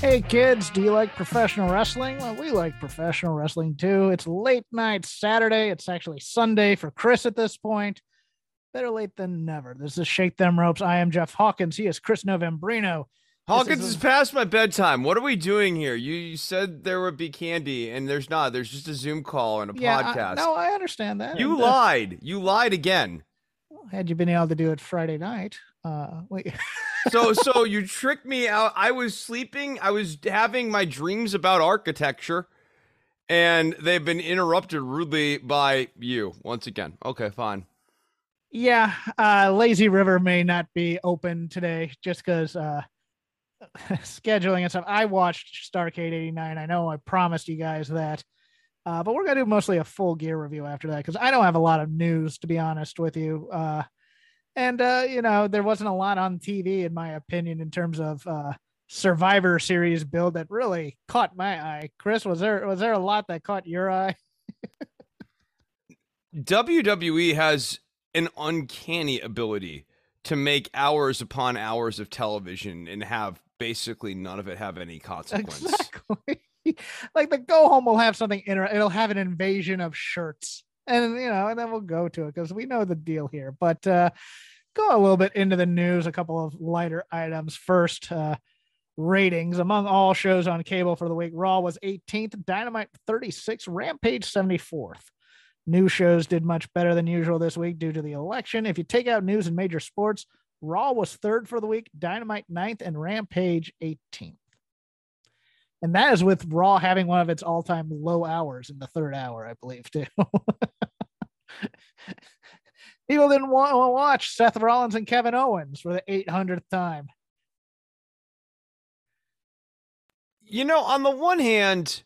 Hey kids, do you like professional wrestling? Well, we like professional wrestling too. It's late night Saturday. It's actually Sunday for Chris at this point. Better late than never. This is Shake Them Ropes. I am Jeff Hawkins. He is Chris Novembrino. Hawkins is is past my bedtime. What are we doing here? You, you said there would be candy, and there's not. There's just a Zoom call and a Yeah, I- podcast. no, I understand that. you And, uh, lied. You lied again. had you been able to do it Friday night, uh, wait, So so you tricked me out. I was sleeping. I was having my dreams about architecture, and they've been interrupted rudely by you once again. Okay, fine. yeah, uh, Lazy River may not be open today just because uh, scheduling and stuff. I watched Starcade 89. I know I promised you guys that. Uh, but we're to do mostly a full gear review after that because I don't have a lot of news, to be honest with you. Uh, and, uh, you know, there wasn't a lot on TV, in my opinion, in terms of uh, Survivor Series build that really caught my eye. Chris, was there was there a lot that caught your eye? WWE has an uncanny ability to make hours upon hours of television and have basically none of it have any consequence. Exactly. like the go home will have something in it. It'll have an invasion of shirts. And you know, and then we'll go to it because we know the deal here. But uh go a little bit into the news, a couple of lighter items. First, uh ratings among all shows on cable for the week. Raw was 18th, Dynamite 36, Rampage 74th. New shows did much better than usual this week due to the election. If you take out news and major sports, Raw was third for the week, Dynamite ninth, and Rampage 18th. And that is with Raw having one of its all time low hours in the third hour, I believe, too. People didn't want to watch Seth Rollins and Kevin Owens for the 800th time. You know, on the one hand,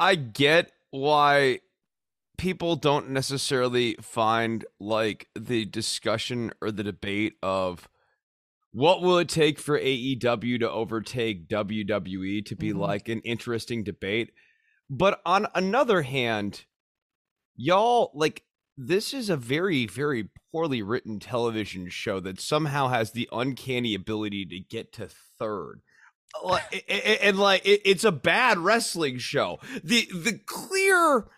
I get why people don't necessarily find like the discussion or the debate of what will it take for AEW to overtake WWE to be Mhm. like an interesting debate. But on another hand, y'all like this is a very very poorly written television show that somehow has the uncanny ability to get to third like, and like it's a bad wrestling show. The the clear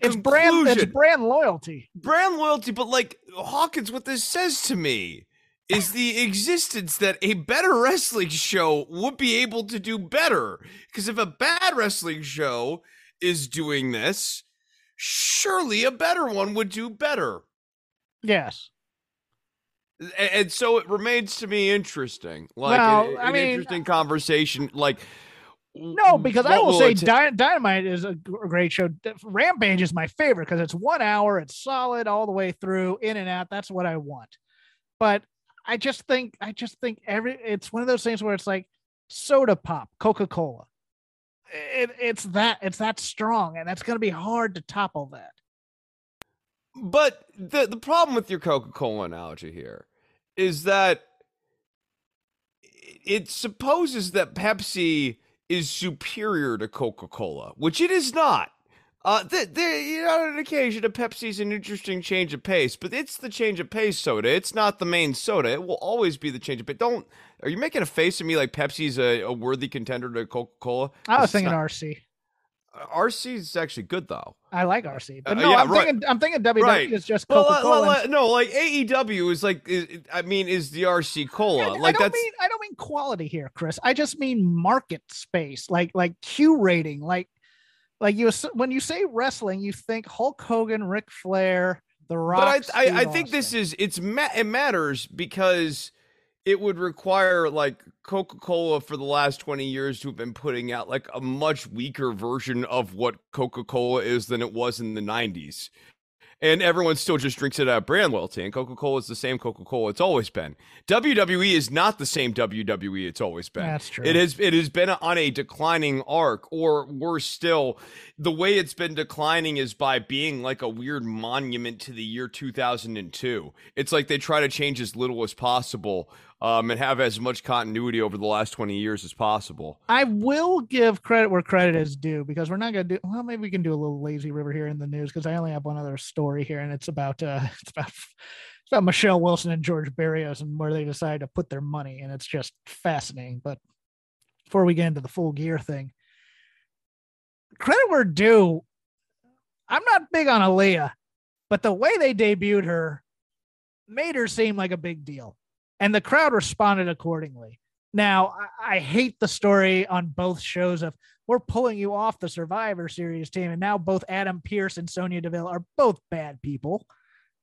It's brand, it's brand loyalty. brand loyalty, but like Hawkins, what this says to me is the existence that a better wrestling show would be able to do better. Because if a bad wrestling show is doing this, surely a better one would do better. Yes. A- And so it remains to me interesting, like Well, an, I an mean- interesting conversation. Like No, because I will will say Dy- Dynamite is a great show. Rampage is my favorite because it's one hour, it's solid all the way through, in and out. That's what I want. But I just think, I just think every it's one of those things where it's like soda pop, Coca Cola. It, it's that it's that strong, and that's going to be hard to topple that. But the the problem with your Coca Cola analogy here is that it supposes that Pepsi is superior to Coca Cola, which it is not. Uh, th- you know, on an occasion, a Pepsi's an interesting change of pace, but it's the change of pace soda. It's not the main soda. It will always be the change of pace. Don't. Are you making a face at me like Pepsi's a, a worthy contender to Coca Cola? I was thinking RC. RC is actually good though. I like RC, but Uh, no, yeah, I'm right. thinking I'm thinking WWE Right. is just Coca uh, well, Cola. uh, no, like AEW is like, is, I mean, is the RC cola? I, like I don't that's mean I don't mean quality here, Chris. I just mean market space, like like Q rating, like like you when you say wrestling, you think Hulk Hogan, Ric Flair, The Rock. but I, I, I think this is it's it matters because it would require like Coca Cola for the last twenty years to have been putting out like a much weaker version of what Coca Cola is than it was in the nineties. And everyone still just drinks it out of brand loyalty. And Coca Cola is the same Coca Cola it's always been. WWE is not the same WWE it's always been. That's true. It has it has been on a declining arc, or worse still, the way it's been declining is by being like a weird monument to the year 2002. It's like they try to change as little as possible um, and have as much continuity over the last 20 years as possible. I will give credit where credit is due because we're not going to do well. Maybe we can do a little lazy river here in the news because I only have one other story here, and it's about uh, it's about it's about Michelle Wilson and George Barrios and where they decide to put their money, and it's just fascinating. But before we get into the full gear thing, credit where due. I'm not big on Aliyah, but the way they debuted her made her seem like a big deal and the crowd responded accordingly. Now, I, I, hate the story on both shows of we're pulling you off the Survivor Series team, and now both Adam Pearce and Sonya Deville are both bad people,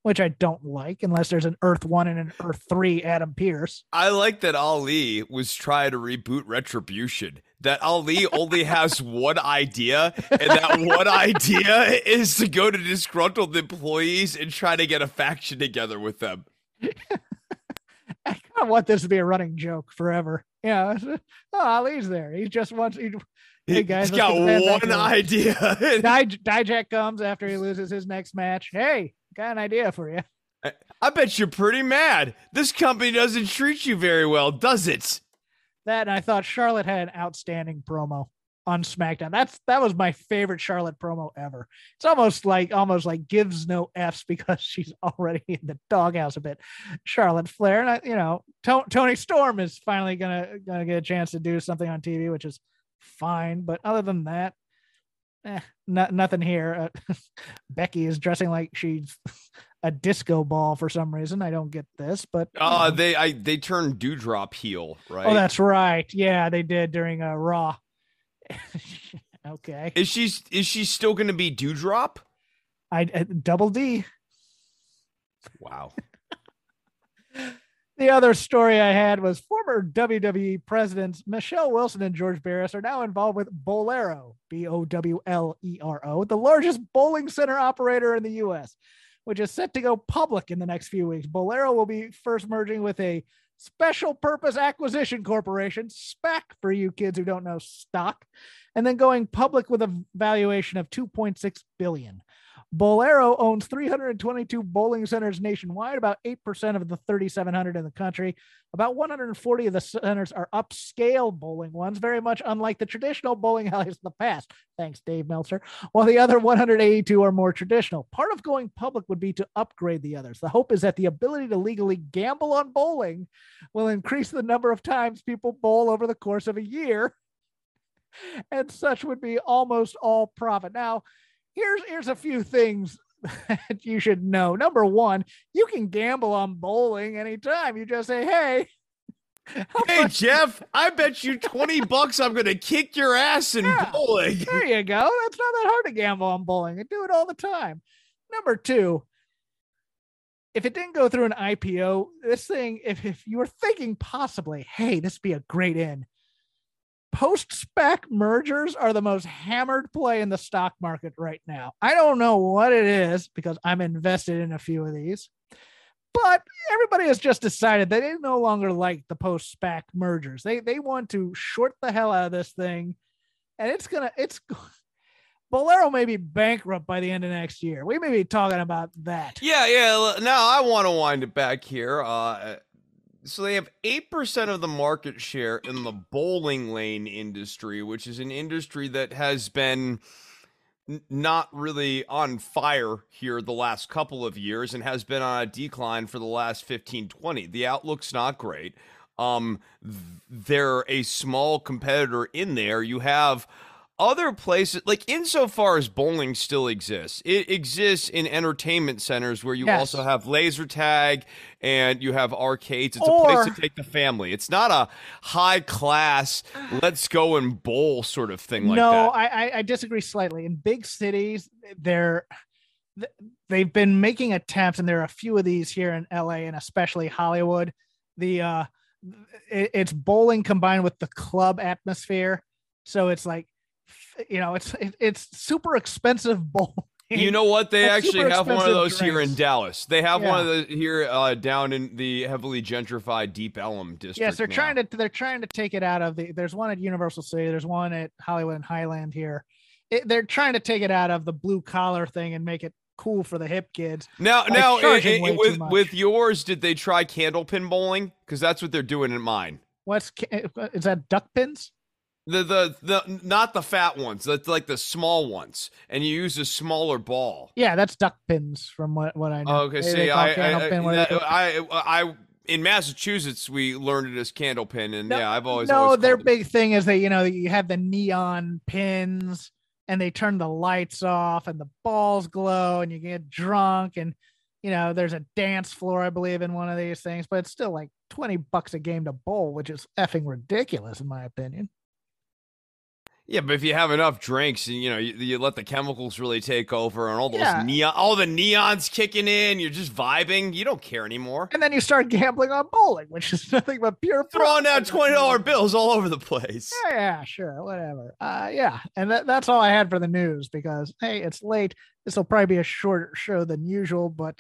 which I don't like unless there's an Earth One and an Earth Three Adam Pearce. I like that Ali was trying to reboot Retribution. That Ali only has one idea, and that one idea is to go to disgruntled employees and try to get a faction together with them. I kind of want this to be a running joke forever. Yeah. Oh, Ali's there. He just wants. He, hey guys, he's got one idea. Di- Dijak comes after he loses his next match. Hey, got an idea for you. I, I bet you're pretty mad. This company doesn't treat you very well, does it? That and I thought Charlotte had an outstanding promo on SmackDown. That's that was my favorite Charlotte promo ever. It's almost like almost like gives no f's because she's already in the doghouse a bit. Charlotte Flair, and I, you know to- Toni Storm is finally gonna gonna get a chance to do something on TV, which is fine. But other than that, eh, nothing here. Uh, Becky is dressing like she's a disco ball for some reason. I don't get this, but uh, they I they turned Doudrop heel, right? Oh, that's right. Yeah, they did during uh, Raw. okay. Is she is she still going to be Doudrop? I uh, double D. Wow. the other story I had was former WWE presidents Michelle Wilson and George Barrios are now involved with Bowlero, B O W L E R O, the largest bowling center operator in the U.S., which is set to go public in the next few weeks. Bowlero will be first merging with a Special Purpose Acquisition Corporation, SPAC for you kids who don't know stock, and then going public with a valuation of 2.6 billion. Bowlero owns 322 bowling centers nationwide, about 8% of the 3,700 in the country. About 140 of the centers are upscale bowling ones, very much unlike the traditional bowling alleys of the past. Thanks, Dave Meltzer. While the other 182 are more traditional. Part of going public would be to upgrade the others. The hope is that the ability to legally gamble on bowling will increase the number of times people bowl over the course of a year. And such would be almost all profit. Now, here's here's a few things that you should know. Number one, you can gamble on bowling anytime. You just say, hey. Hey much- Jeff, I bet you 20 bucks I'm gonna kick your ass in yeah, bowling. There you go. That's not that hard to gamble on bowling. I do it all the time. Number two, if it didn't go through an IPO, this thing, if, if you were thinking possibly, hey, this would be a great in, post SPAC mergers are the most hammered play in the stock market right now. I don't know what it is because I'm invested in a few of these, but everybody has just decided they no longer like the post SPAC mergers. They they want to short the hell out of this thing, and it's gonna it's. Bowlero may be bankrupt by the end of next year. We may be talking about that. Yeah, yeah. Now I want to wind it back here. Uh, so they have 8% of the market share in the bowling lane industry, which is an industry that has been not really on fire here the last couple of years and has been on a decline for the last 15 20. The outlook's not great. Um, they're a small competitor in there. You have other places like insofar as bowling still exists it exists in entertainment centers where you yes. also have laser tag and you have arcades. It's or, a place to take the family. It's not a high class let's go and bowl sort of thing like no, that. No I, I disagree slightly. In big cities they're they've been making attempts and there are a few of these here in la and especially hollywood. The uh it's bowling combined with the club atmosphere. So it's like you know, it's it's super expensive bowl. You know what? They That's actually have one of those here in. Dallas. They have one of Yeah. the here uh, down in the heavily gentrified Deep Ellum district. Yes, they're now. trying to they're trying to take it out of the. There's one at Universal City. There's one at Hollywood and Highland here. It, they're trying to take it out of the blue collar thing and make it cool for the hip kids. Now, now, i- charging i- way too with with yours, did they try candlepin bowling? Because that's what they're doing in mine. What's is that duck pins? The the the not the fat ones. That's like the small ones, and you use a smaller ball. Yeah, that's duck pins from what what I know. Okay, They- they see, call I I, candle I, pin, what that- I I in Massachusetts we learned it as candlepin, and No, yeah, I've always no, always their called it- big thing is that you know you have the neon pins and they turn the lights off and the balls glow and you get drunk and you know there's a dance floor I believe in one of these things, but it's still like twenty bucks a game to bowl, which is effing ridiculous in my opinion. Yeah, but if you have enough drinks and you know you, you let the chemicals really take over and all those Yeah. neon, all the neons kicking in, you're just vibing. You don't care anymore. And then you start gambling on bowling, which is nothing but pure Throwing out twenty dollar bills all over the place. Yeah, yeah, sure, whatever. Uh, yeah, and that, that's all I had for the news because hey, it's late. This will probably be a shorter show than usual, but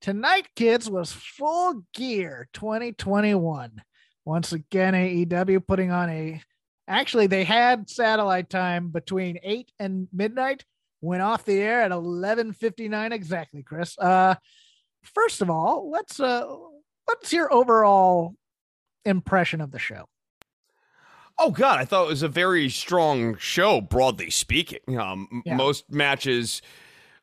tonight, kids, was full gear 2021. Once again, AEW putting on a. Actually, they had satellite time between eight and midnight. Went off the air at 11:59 exactly, Chris. Uh, first of all, let's uh, what's your overall impression of the show? Oh God, I thought it was a very strong show, broadly speaking. Um, Yeah. most matches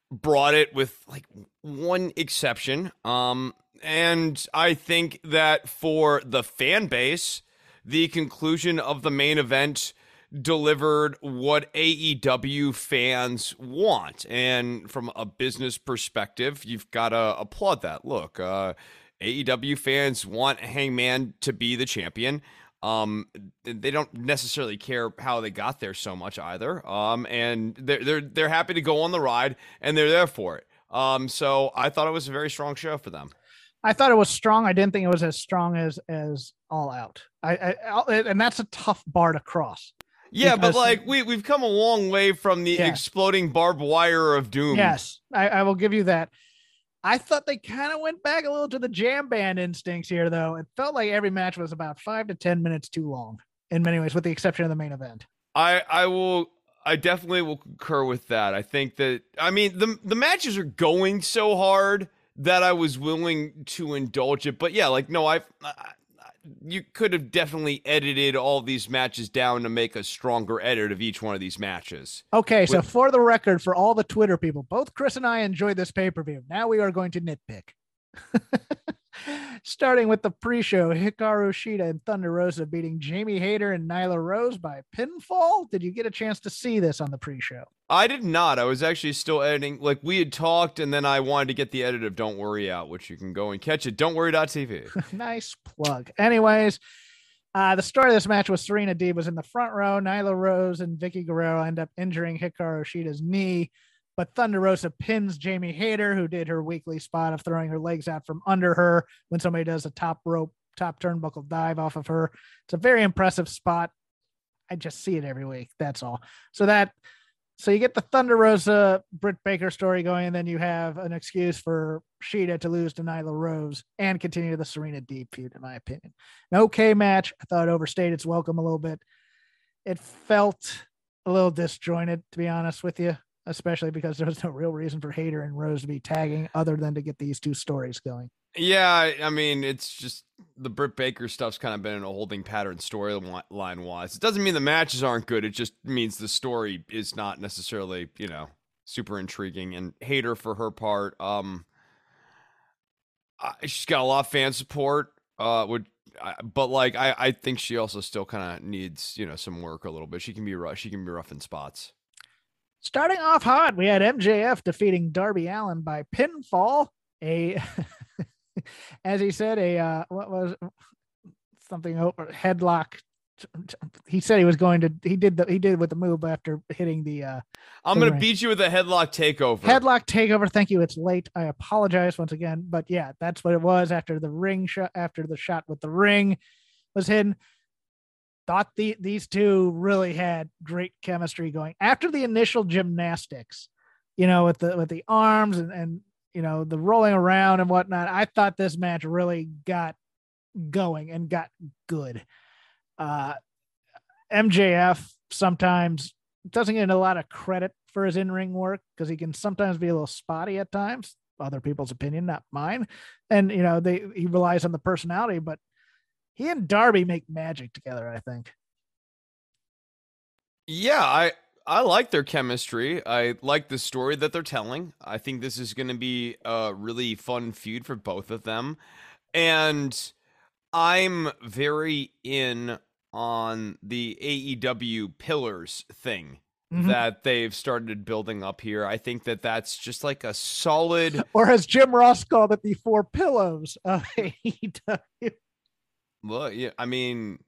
brought it with like one exception. Um, and I think that for the fan base, the conclusion of the main event delivered what AEW fans want. And from a business perspective, you've got to applaud that. Look, uh, AEW fans want Hangman to be the champion. Um, they don't necessarily care how they got there so much either. Um, and they're they're they're happy to go on the ride and they're there for it. Um, so I thought it was a very strong show for them. I thought it was strong. I didn't think it was as strong as as All Out. I, I and that's a tough bar to cross. Yeah, Because- but like we we've come a long way from the Yeah. exploding barbed wire of doom. Yes, I, I will give you that. I thought they kind of went back a little to the jam band instincts here, though. It felt like every match was about five to ten minutes too long, in many ways, with the exception of the main event. I I will I definitely will concur with that. I think that I mean the the matches are going so hard that I was willing to indulge it. But yeah, like no, I've I, you could have definitely edited all these matches down to make a stronger edit of each one of these matches. Okay, so With- for the record, for all the Twitter people, both Chris and I enjoyed this pay per view. Now we are going to nitpick. Starting with the pre show, Hikaru Shida and Thunder Rosa beating Jamie Hayter and Nyla Rose by pinfall. Did you get a chance to see this on the pre show? I did not. I was actually still editing. Like we had talked, and then I wanted to get the edit of "Don't Worry" out, which you can go and catch it. Don't worry.tv. nice plug. Anyways, uh, the story of this match was Serena Deeb was in the front row. Nyla Rose and Vickie Guerrero end up injuring Hikaru Shida's knee, but Thunder Rosa pins Jamie Hayter, who did her weekly spot of throwing her legs out from under her when somebody does a top rope, top turnbuckle dive off of her. It's a very impressive spot. I just see it every week. That's all. So that so you get the Thunder Rosa Britt Baker story going, and then you have an excuse for Shida to lose to Nyla Rose and continue the Serena Deeb feud, in my opinion. An okay match. I thought it overstayed its welcome a little bit. It felt a little disjointed, to be honest with you, especially because there was no real reason for Hayter and Rose to be tagging other than to get these two stories going. Yeah, I- mean, it's just the Britt Baker stuff's kind of been in a holding pattern storyline wise. It doesn't mean the matches aren't good. It just means the story is not necessarily, you know, super intriguing. And Hayter for her part, um, she's got a lot of fan support. Uh, would but like I, I think she also still kind of needs you know some work a little bit. She can be rough. She can be rough in spots. Starting off hot, we had MJF defeating Darby Allin by pinfall. A, as he said, a uh, what was something over headlock. He said he was going to. He did the. He did with the move after hitting the uh, I'm gonna beat you with a headlock takeover. headlock takeover. Thank you. It's late. I apologize once again, but yeah, that's what it was after the ring shot. After the shot with the ring was hidden. Thought the these two really had great chemistry going after the initial gymnastics. you know, with the with the arms and and you know the rolling around and whatnot. I thought this match really got going and got good. Uh, MJF sometimes doesn't get a lot of credit for his in ring work because he can sometimes be a little spotty at times. Other people's opinion, not mine. And you know, they he relies on the personality, but he and Darby make magic together. I think. Yeah, I I like their chemistry. I like the story that they're telling. I think this is going to be a really fun feud for both of them. And I'm very in on the AEW pillars thing mm-hmm. that they've started building up here. I think that that's just like a solid or as Jim Ross called it the four pillows of AEW. Well, yeah, I mean,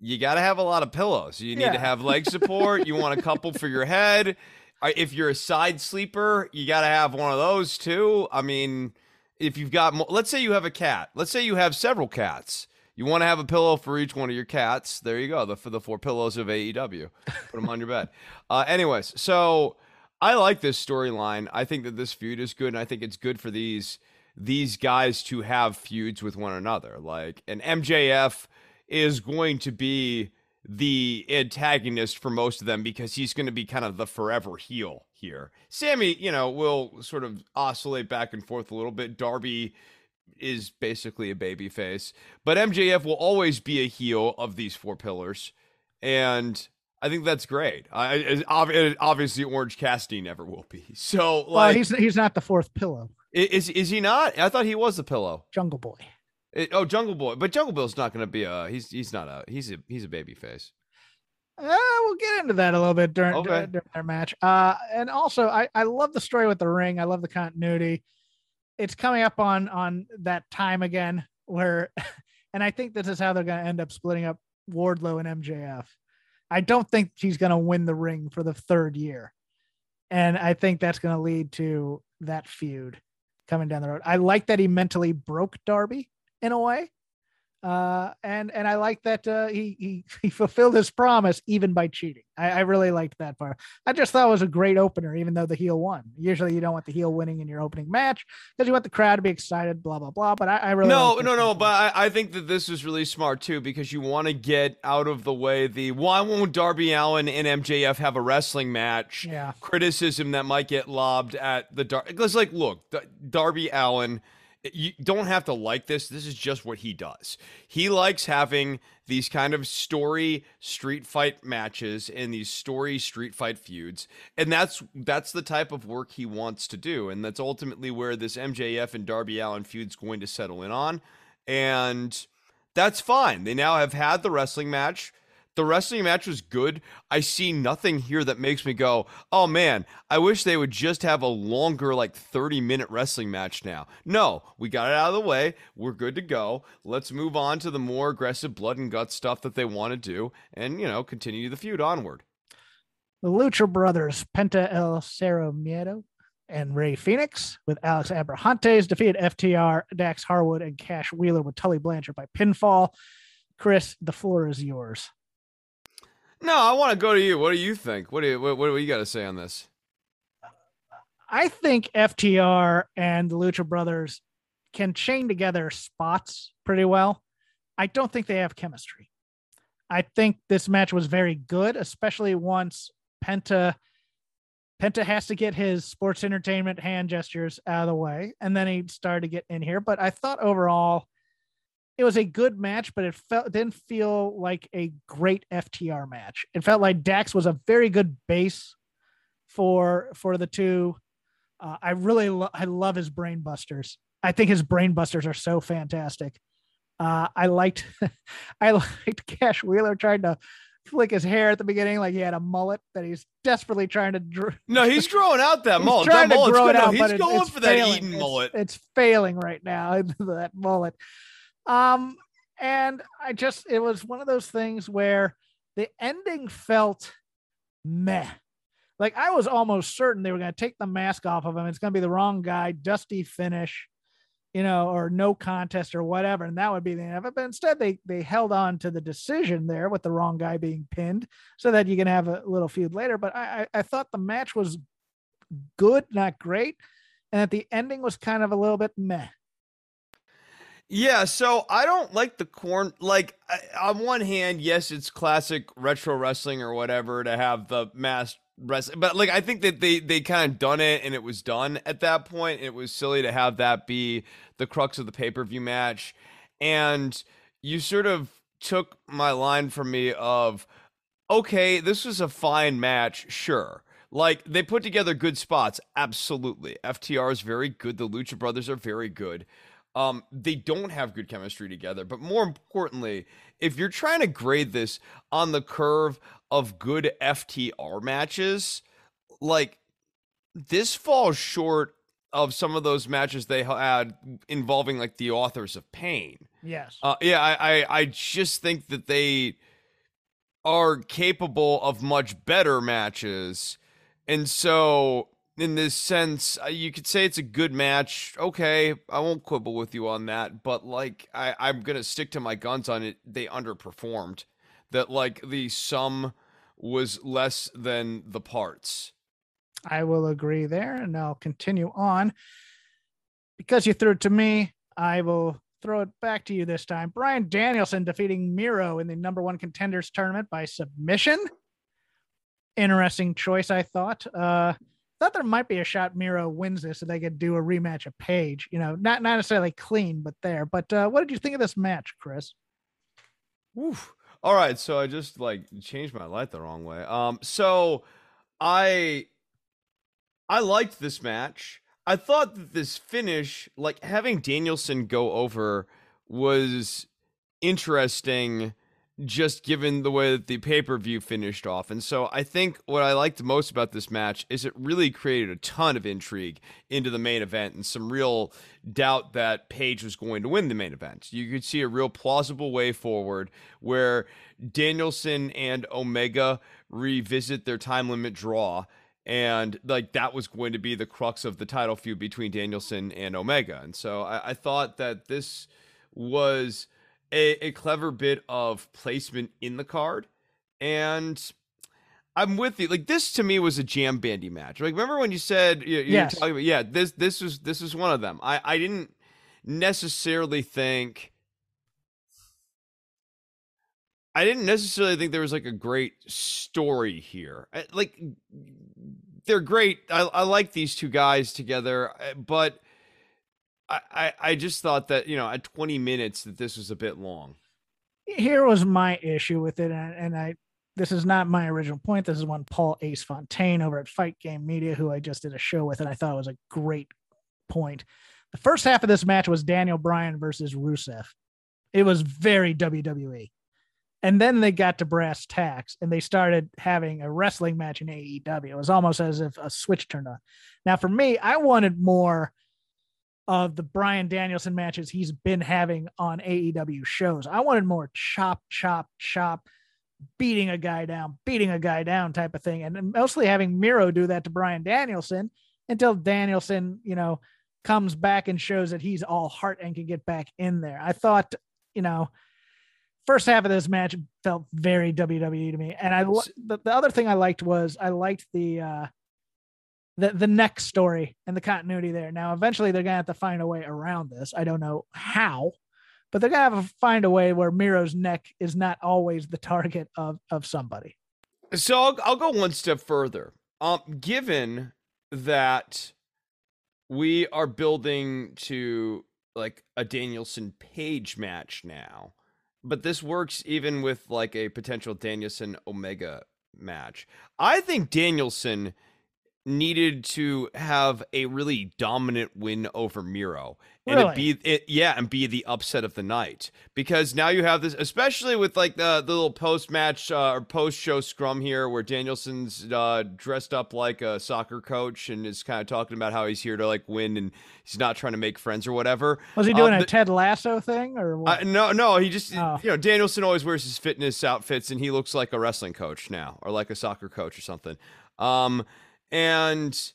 you got to have a lot of pillows. You need yeah. to have leg support. you want a couple for your head. If you're a side sleeper, you got to have one of those too. I mean, if you've got, let's say you have a cat. Let's say you have several cats. You want to have a pillow for each one of your cats. There you go. The for the four pillows of AEW. Put them on your bed. Uh, anyways, so I like this storyline. I think that this feud is good, and I think it's good for these these guys to have feuds with one another. Like an MJF is going to be the antagonist for most of them because he's going to be kind of the forever heel here. Sammy, you know, will sort of oscillate back and forth a little bit. Darby is basically a baby face, but MJF will always be a heel of these four pillars. And I think that's great. I, obviously Orange Cassidy never will be. So like well, he's he's not the fourth pillow. Is is he not? I thought he was the pillow. Jungle Boy. It, oh, Jungle Boy, but Jungle Bill's not going to be a. He's he's not a. He's a he's a baby face. Uh, we'll get into that a little bit during, okay. during, during their match. Uh, and also, I I love the story with the ring. I love the continuity. It's coming up on on that time again where, and I think this is how they're going to end up splitting up Wardlow and MJF. I don't think he's going to win the ring for the third year, and I think that's going to lead to that feud coming down the road. I like that he mentally broke Darby in a way. Uh, and and I like that uh, he he he fulfilled his promise even by cheating. I, I really liked that part. I just thought it was a great opener, even though the heel won. Usually, you don't want the heel winning in your opening match because you want the crowd to be excited, blah blah blah. But I, I really no no no. But I, I think that this is really smart too because you want to get out of the way the why won't Darby Allin and MJF have a wrestling match? Yeah, criticism that might get lobbed at the Dar. Because like, look, Darby Allin you don't have to like this. This is just what he does. He likes having these kind of story street fight matches and these story street fight feuds. And that's that's the type of work he wants to do. And that's ultimately where this MJF and Darby Allin feud's going to settle in on. And that's fine. They now have had the wrestling match. The wrestling match was good. I see nothing here that makes me go, oh man, I wish they would just have a longer, like 30 minute wrestling match now. No, we got it out of the way. We're good to go. Let's move on to the more aggressive blood and guts stuff that they want to do and, you know, continue the feud onward. The Lucha Brothers, Penta El Zero Miedo, and Rey Fenix, with Alex Abrahantes defeated FTR, Dax Harwood, and Cash Wheeler with Tully Blanchard by pinfall. Chris, the floor is yours. No, I want to go to you. What do you think? What do you what, what do you got to say on this? I think FTR and the Lucha Brothers can chain together spots pretty well. I don't think they have chemistry. I think this match was very good, especially once Penta Penta has to get his sports entertainment hand gestures out of the way, and then he started to get in here. But I thought overall it was a good match, but it felt didn't feel like a great FTR match. It felt like Dax was a very good base for for the two. Uh, I really lo- I love his brain busters. I think his brain busters are so fantastic. Uh, I liked I liked Cash Wheeler trying to flick his hair at the beginning like he had a mullet that he's desperately trying to. No, he's growing out that mullet. Trying that to grow it out, he's but going it's for failing. that Eaton mullet. It's failing right now. that mullet. Um, and I just, it was one of those things where the ending felt meh. Like I was almost certain they were going to take the mask off of him. It's going to be the wrong guy, dusty finish, you know, or no contest or whatever, and that would be the end of it. But instead, they they held on to the decision there with the wrong guy being pinned, so that you can have a little feud later. But I I, I thought the match was good, not great, and that the ending was kind of a little bit meh. Yeah, so I don't like the corn. Like, I, on one hand, yes, it's classic retro wrestling or whatever to have the mass wrestling, but like, I think that they they kind of done it and it was done at that point. It was silly to have that be the crux of the pay per view match, and you sort of took my line from me of, okay, this was a fine match, sure. Like they put together good spots, absolutely. FTR is very good. The Lucha Brothers are very good. Um, they don't have good chemistry together. But more importantly, if you're trying to grade this on the curve of good FTR matches, like this falls short of some of those matches they had involving like the authors of pain. Yes. Uh, yeah, I, I I just think that they are capable of much better matches, and so in this sense, uh, you could say it's a good match. Okay, I won't quibble with you on that, but like I, I'm gonna stick to my guns on it. They underperformed. That like the sum was less than the parts. I will agree there, and I'll continue on. Because you threw it to me, I will throw it back to you this time. Bryan Danielson defeating Miro in the number one contenders tournament by submission. Interesting choice, I thought. Uh, thought there might be a shot Miro wins this so they could do a rematch of Page. You know, not not necessarily clean, but there. But uh, what did you think of this match, Chris? Oof. All right, so I just like changed my light the wrong way. Um, so I I liked this match. I thought that this finish, like having Danielson go over, was interesting just given the way that the pay per view finished off. And so I think what I liked most about this match is it really created a ton of intrigue into the main event and some real doubt that Page was going to win the main event. You could see a real plausible way forward where Danielson and Omega revisit their time limit draw. And like that was going to be the crux of the title feud between Danielson and Omega. And so I, I thought that this was a, a clever bit of placement in the card. And I'm with you. Like this to me was a jam bandy match. Like remember when you said you, you yes. talking about yeah, this this was this was one of them. I I didn't necessarily think I didn't necessarily think there was like a great story here. Like they're great. I, I like these two guys together, eh, but I, I just thought that you know at 20 minutes that this was a bit long. Here was my issue with it, and, and I this is not my original point. This is one Paul Ace Fontaine over at Fight Game Media, who I just did a show with, and I thought it was a great point. The first half of this match was Daniel Bryan versus Rusev. It was very WWE. And then they got to brass tacks and they started having a wrestling match in AEW. It was almost as if a switch turned on. Now, for me, I wanted more of the Bryan Danielson matches he's been having on AEW shows. I wanted more chop, chop, chop, beating a guy down, beating a guy down type of thing. And mostly having Miro do that to Bryan Danielson until Danielson, you know, comes back and shows that he's all heart and can get back in there. I thought, you know, first half of this match felt very WWE to me. And I, the, the other thing I liked was I liked the, uh, the the next story and the continuity there. Now, eventually, they're gonna have to find a way around this. I don't know how, but they're gonna have to find a way where Miro's neck is not always the target of of somebody. So I'll, I'll go one step further. Um, given that we are building to like a Danielson Page match now, but this works even with like a potential Danielson Omega match. I think Danielson needed to have a really dominant win over Miro and really? be it yeah and be the upset of the night because now you have this especially with like the, the little post match uh, or post show scrum here where Danielson's uh, dressed up like a soccer coach and is kind of talking about how he's here to like win and he's not trying to make friends or whatever was he doing um, a Ted Lasso thing or uh, no no he just oh. you know Danielson always wears his fitness outfits and he looks like a wrestling coach now or like a soccer coach or something um and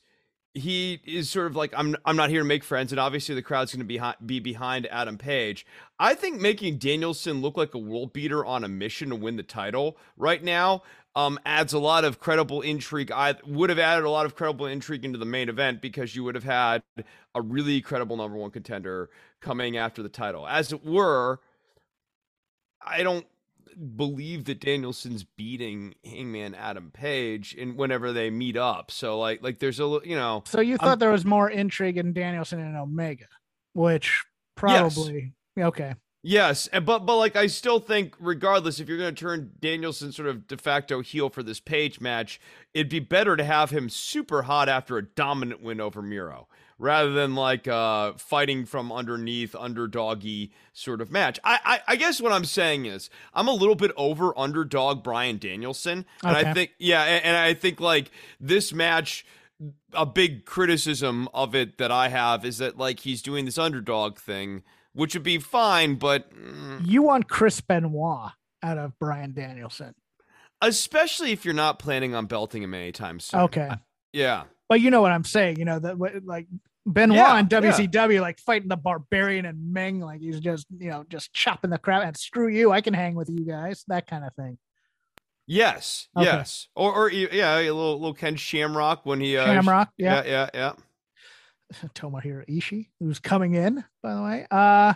he is sort of like I'm I'm not here to make friends, and obviously the crowd's going to be behind, be behind Adam Page. I think making Danielson look like a world beater on a mission to win the title right now um, adds a lot of credible intrigue. I would have added a lot of credible intrigue into the main event because you would have had a really credible number one contender coming after the title. As it were, I don't believe that Danielson's beating Hangman Adam Page and whenever they meet up. So like like there's a you know. So you thought I'm, there was more intrigue in Danielson and Omega, which probably yes. okay. Yes, but but like I still think, regardless, if you're going to turn Danielson sort of de facto heel for this Page match, it'd be better to have him super hot after a dominant win over Miro rather than like uh, fighting from underneath, underdoggy sort of match. I, I, I guess what I'm saying is I'm a little bit over underdog Bryan Danielson, and okay. I think yeah, and, and I think like this match a big criticism of it that I have is that like he's doing this underdog thing, which would be fine, but mm, you want Chris Benoit out of Bryan Danielson, especially if you're not planning on belting him anytime soon. Okay, yeah, but you know what I'm saying. You know that like Benoit yeah, and WCW yeah. like fighting the Barbarian and Meng, like he's just you know just chopping the crap and screw you, I can hang with you guys, that kind of thing. Yes, okay. yes, or or yeah, a little little Ken Shamrock when he uh, Shamrock, yeah, yeah, yeah. yeah. Tomohiro Ishii, who's coming in, by the way. Uh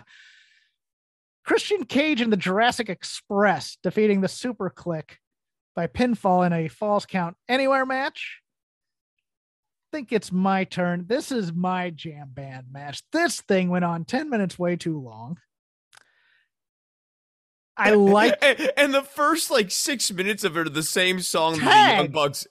Christian Cage and the Jurassic Express defeating the Super Kliq by pinfall in a falls count anywhere match I think it's my turn. This is my jam band match. This thing went on 10 minutes way too long. I like and the first like six minutes of it are the same song the Young Bucks.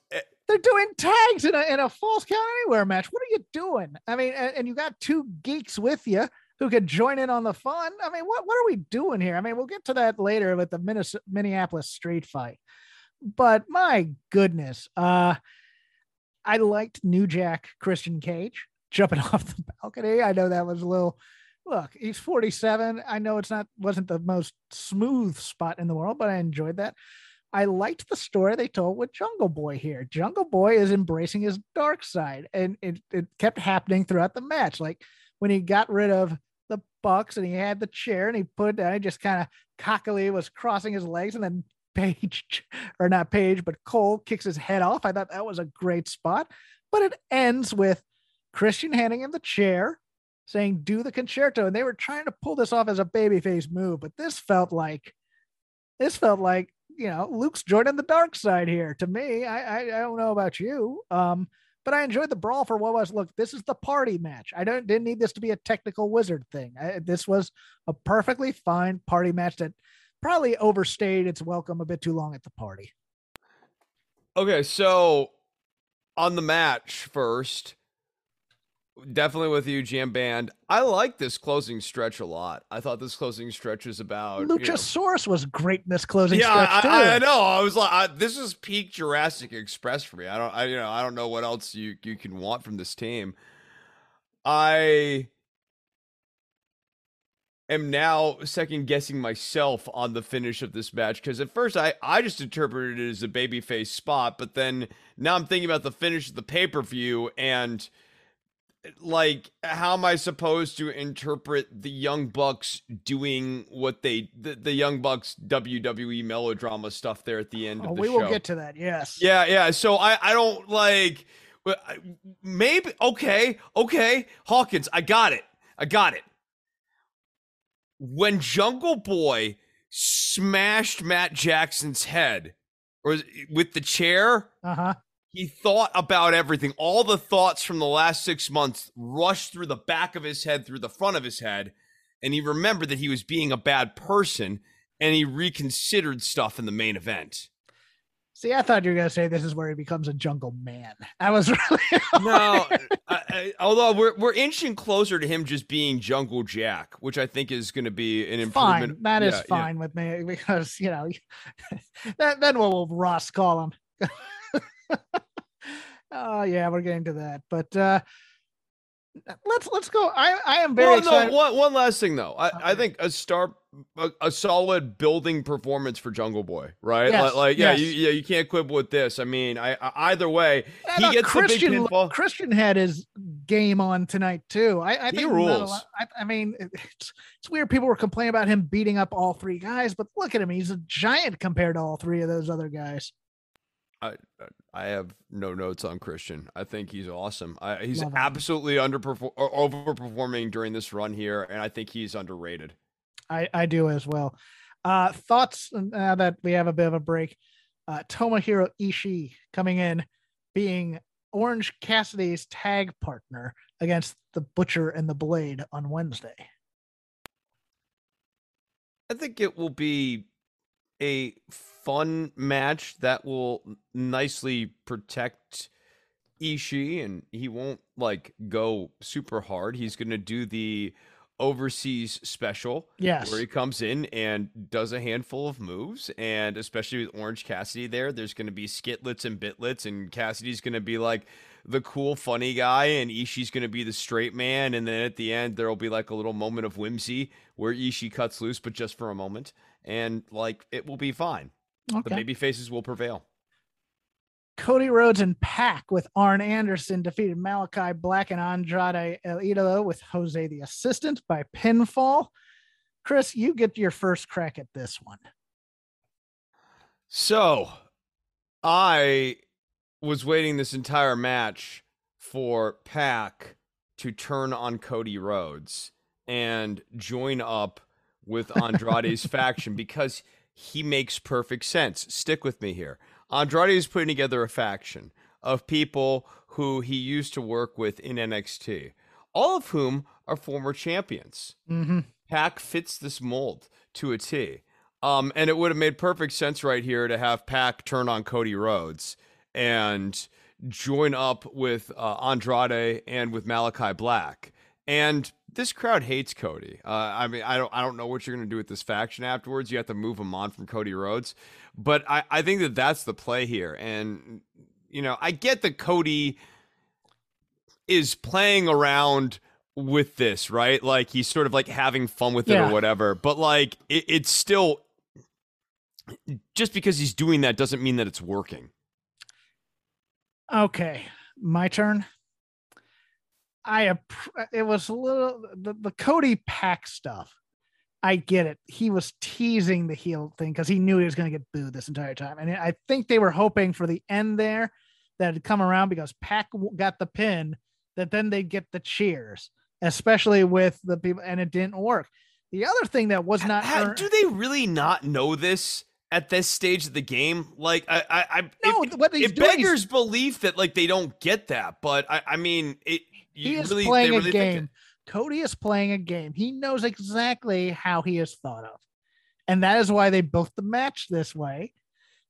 They're doing tags in a in a falls count anywhere match. What are you doing? I mean, and, and you got two geeks with you who could join in on the fun. I mean, what what are we doing here? I mean, we'll get to that later with the Minneapolis street fight. But my goodness, uh I liked New Jack Christian Cage jumping off the balcony. I know that was a little look, he's 47. I know it's not wasn't the most smooth spot in the world, but I enjoyed that. I liked the story they told with Jungle Boy here. Jungle Boy is embracing his dark side, and it, it kept happening throughout the match. Like when he got rid of the Bucks and he had the chair and he put it down, he just kind of cockily was crossing his legs and then Page, or not Page, but Cole kicks his head off. I thought that was a great spot. But it ends with Christian handing him the chair, saying, do the Con-chair-to. And they were trying to pull this off as a babyface move, but this felt like this felt like, you know, Luke's joining the dark side here. To me, I I, I don't know about you. Um, but I enjoyed the brawl for what was. Look, this is the party match. I don't didn't need this to be a technical wizard thing. I, this was a perfectly fine party match that probably overstayed its welcome a bit too long at the party. Okay, so on the match first, definitely with you, Jam Band. I like this closing stretch a lot. I thought this closing stretch was about Luchasaurus you know, was great in this closing yeah, stretch too. I, I know. I was like, I, this is peak Jurassic Express for me. I don't, I you know, I don't know what else you you can want from this team. I am now second guessing myself on the finish of this match because at first I, I just interpreted it as a babyface spot, but then now I'm thinking about the finish of the pay per view and like how am I supposed to interpret the Young Bucks doing what they the, the Young Bucks WWE melodrama stuff there at the end oh, of the we show? We will get to that. Yes. Yeah, yeah. So I I don't like maybe okay okay Hawkins. I got it. I got it when Jungle Boy smashed Matt Jackson's head or with the chair, uh-huh. He thought about everything. All the thoughts from the last six months rushed through the back of his head, through the front of his head, and he remembered that he was being a bad person and he reconsidered stuff in the main event. See, I thought you were gonna say this is where he becomes a jungle man. I was really no. I, I, although we're we're inching closer to him just being Jungle Jack, which I think is going to be an improvement. Fine, that is yeah, fine yeah. with me because you know, then what will Ross call him? oh yeah, we're getting to that, but uh let's let's go. I I am very well, excited. no, one, one last thing though. I, I think a star, a, a solid building performance for Jungle Boy, right? Yes, Like, like, yeah, yes. you, yeah, you can't quibble with this. I mean, I, I either way, he gets Christian the big pinfall. Christian had his game on tonight too. I, I think a rules. lot- I, I mean, it's it's weird. People were complaining about him beating up all three guys, but look at him. He's a giant compared to all three of those other guys. I have no notes on Christian. I think he's awesome. I, he's Love absolutely underperform overperforming during this run here, and I think he's underrated. I, I do as well. Uh, thoughts now that we have a bit of a break. Uh, Tomohiro Ishii coming in, being Orange Cassidy's tag partner against the Butcher and the Blade on Wednesday. I think it will be a fun match that will nicely protect Ishii, and he won't like go super hard. He's going to do the overseas special Yes. where he comes in and does a handful of moves, and especially with Orange Cassidy there, there's going to be skitlets and bitlets, and Cassidy's going to be like the cool, funny guy, and Ishii's going to be the straight man, and then at the end there'll be like a little moment of whimsy where Ishii cuts loose, but just for a moment, and like it will be fine. The baby faces will prevail. Cody Rhodes and Pac with Arn Anderson defeated Malakai Black and Andrade El Idolo with Jose the assistant by pinfall. Chris, you get your first crack at this one. So, I was waiting this entire match for Pac to turn on Cody Rhodes and join up with Andrade's faction because he makes perfect sense. Stick with me here. Andrade is putting together a faction of people who he used to work with in NXT, all of whom are former champions. Mm-hmm. Pac fits this mold to a T. Um, and it would have made perfect sense right here to have Pac turn on Cody Rhodes and join up with uh, Andrade and with Malakai Black. And this crowd hates Cody. Uh, I mean, I don't, I don't know what you're going to do with this faction afterwards. You have to move him on from Cody Rhodes, but I, I think that that's the play here. And you know, I get that Cody is playing around with this, right? Like he's sort of like having fun with it Yeah. or whatever. But like it, it's still just because he's doing that doesn't mean that it's working. Okay, my turn. I it was a little the, the Cody Pac stuff. I get it. He was teasing the heel thing because he knew he was going to get booed this entire time, and I think they were hoping for the end there that it'd come around because Pac got the pin, that then they'd get the cheers, especially with the people, and it didn't work. The other thing that was not earned- do they really not know this at this stage of the game? Like I, I, I no, it, what he's it doing beggars belief that like they don't get that. But I, I mean, it. He is really, playing really a game. Cody is playing a game. He knows exactly how he is thought of, and that is why they built the match this way.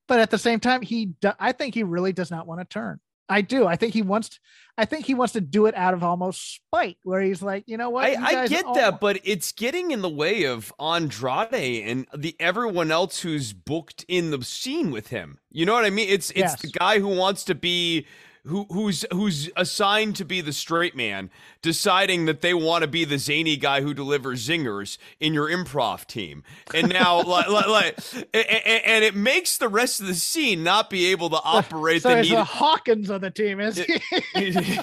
But at the same time, he, do, I think he really does not want to turn. I do. I think he wants. I think he wants to do it out of almost spite, where he's like, you know what? I, You I get all- that, but it's getting in the way of Andrade and the everyone else who's booked in the scene with him. You know what I mean? It's it's the guy who wants to be who who's who's assigned to be the straight man, deciding that they want to be the zany guy who delivers zingers in your improv team, and now like, like, like a- a- and it makes the rest of the scene not be able to operate So the needed. Hawkins of the team, is he?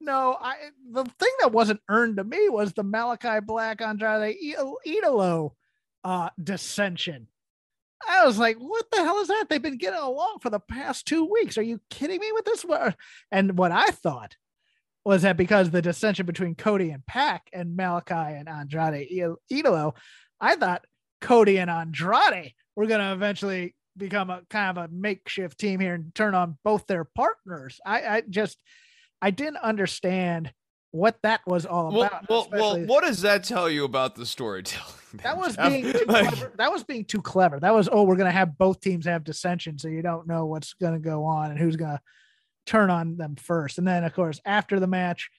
no, I the thing that wasn't earned to me was the Malakai Black Andrade Idol- Idolo uh dissension. I was like, what the hell is that? They've been getting along for the past two weeks. Are you kidding me with this? And what I thought was that because the dissension between Cody and Pac and Malakai and Andrade I- Idolo, I thought Cody and Andrade were going to eventually become a kind of a makeshift team here and turn on both their partners. I, I just, I didn't understand what that was all about. well, well, especially- what does that tell you about the storytelling? that was Jeff? being too Like- clever. That was being too clever. That was oh, we're gonna have both teams have dissension, so you don't know what's gonna go on and who's gonna turn on them first. And then of course after the match,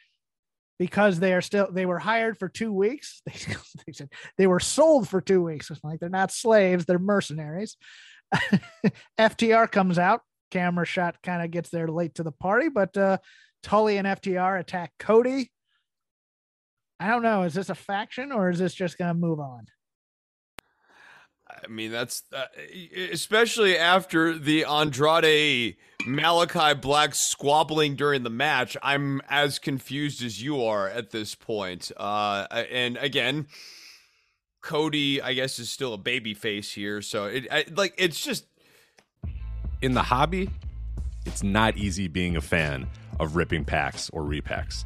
because they are still they were hired for two weeks. They, they said they were sold for two weeks. It's like they're not slaves, they're mercenaries. FTR comes out. Camera shot kind of gets there late to the party, but uh Tully and FTR attack Cody. I don't know. Is this a faction or is this just going to move on? I mean, that's uh, especially after the Andrade Malakai Black squabbling during the match. I'm as confused as you are at this point. Uh, and again, Cody, I guess, is still a baby face here. So it I, like it's just in the hobby. It's not easy being a fan of ripping packs or repacks.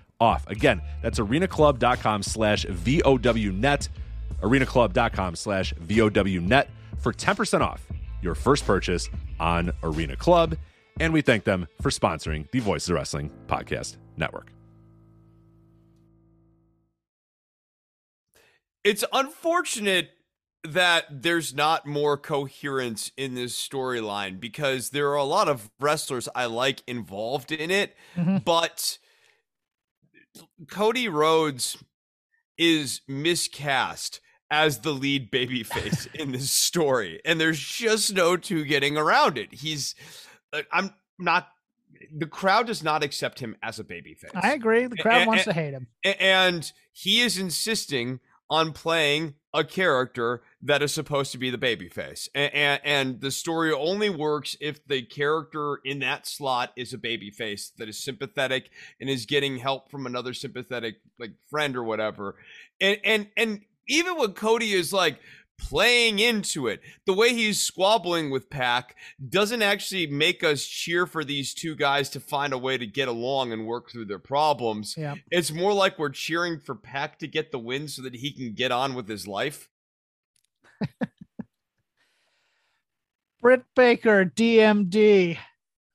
off. Again, that's arenaclub.com slash VOWnet, arenaclub.com slash VOWnet for 10% off your first purchase on Arena Club. And we thank them for sponsoring the Voices of Wrestling Podcast Network. It's unfortunate that there's not more coherence in this storyline because there are a lot of wrestlers I like involved in it, mm-hmm. but Cody Rhodes is miscast as the lead babyface in this story, and there's just no two getting around it. He's, uh, I'm not. The crowd does not accept him as a babyface. I agree. The crowd and, wants and, to hate him, and he is insisting on playing a character that is supposed to be the babyface. And, and, and the story only works if the character in that slot is a babyface that is sympathetic and is getting help from another sympathetic like friend or whatever. And and and even when Cody is like playing into it. The way he's squabbling with Pac doesn't actually make us cheer for these two guys to find a way to get along and work through their problems. Yeah. It's more like we're cheering for Pac to get the win so that he can get on with his life. Britt Baker, DMD,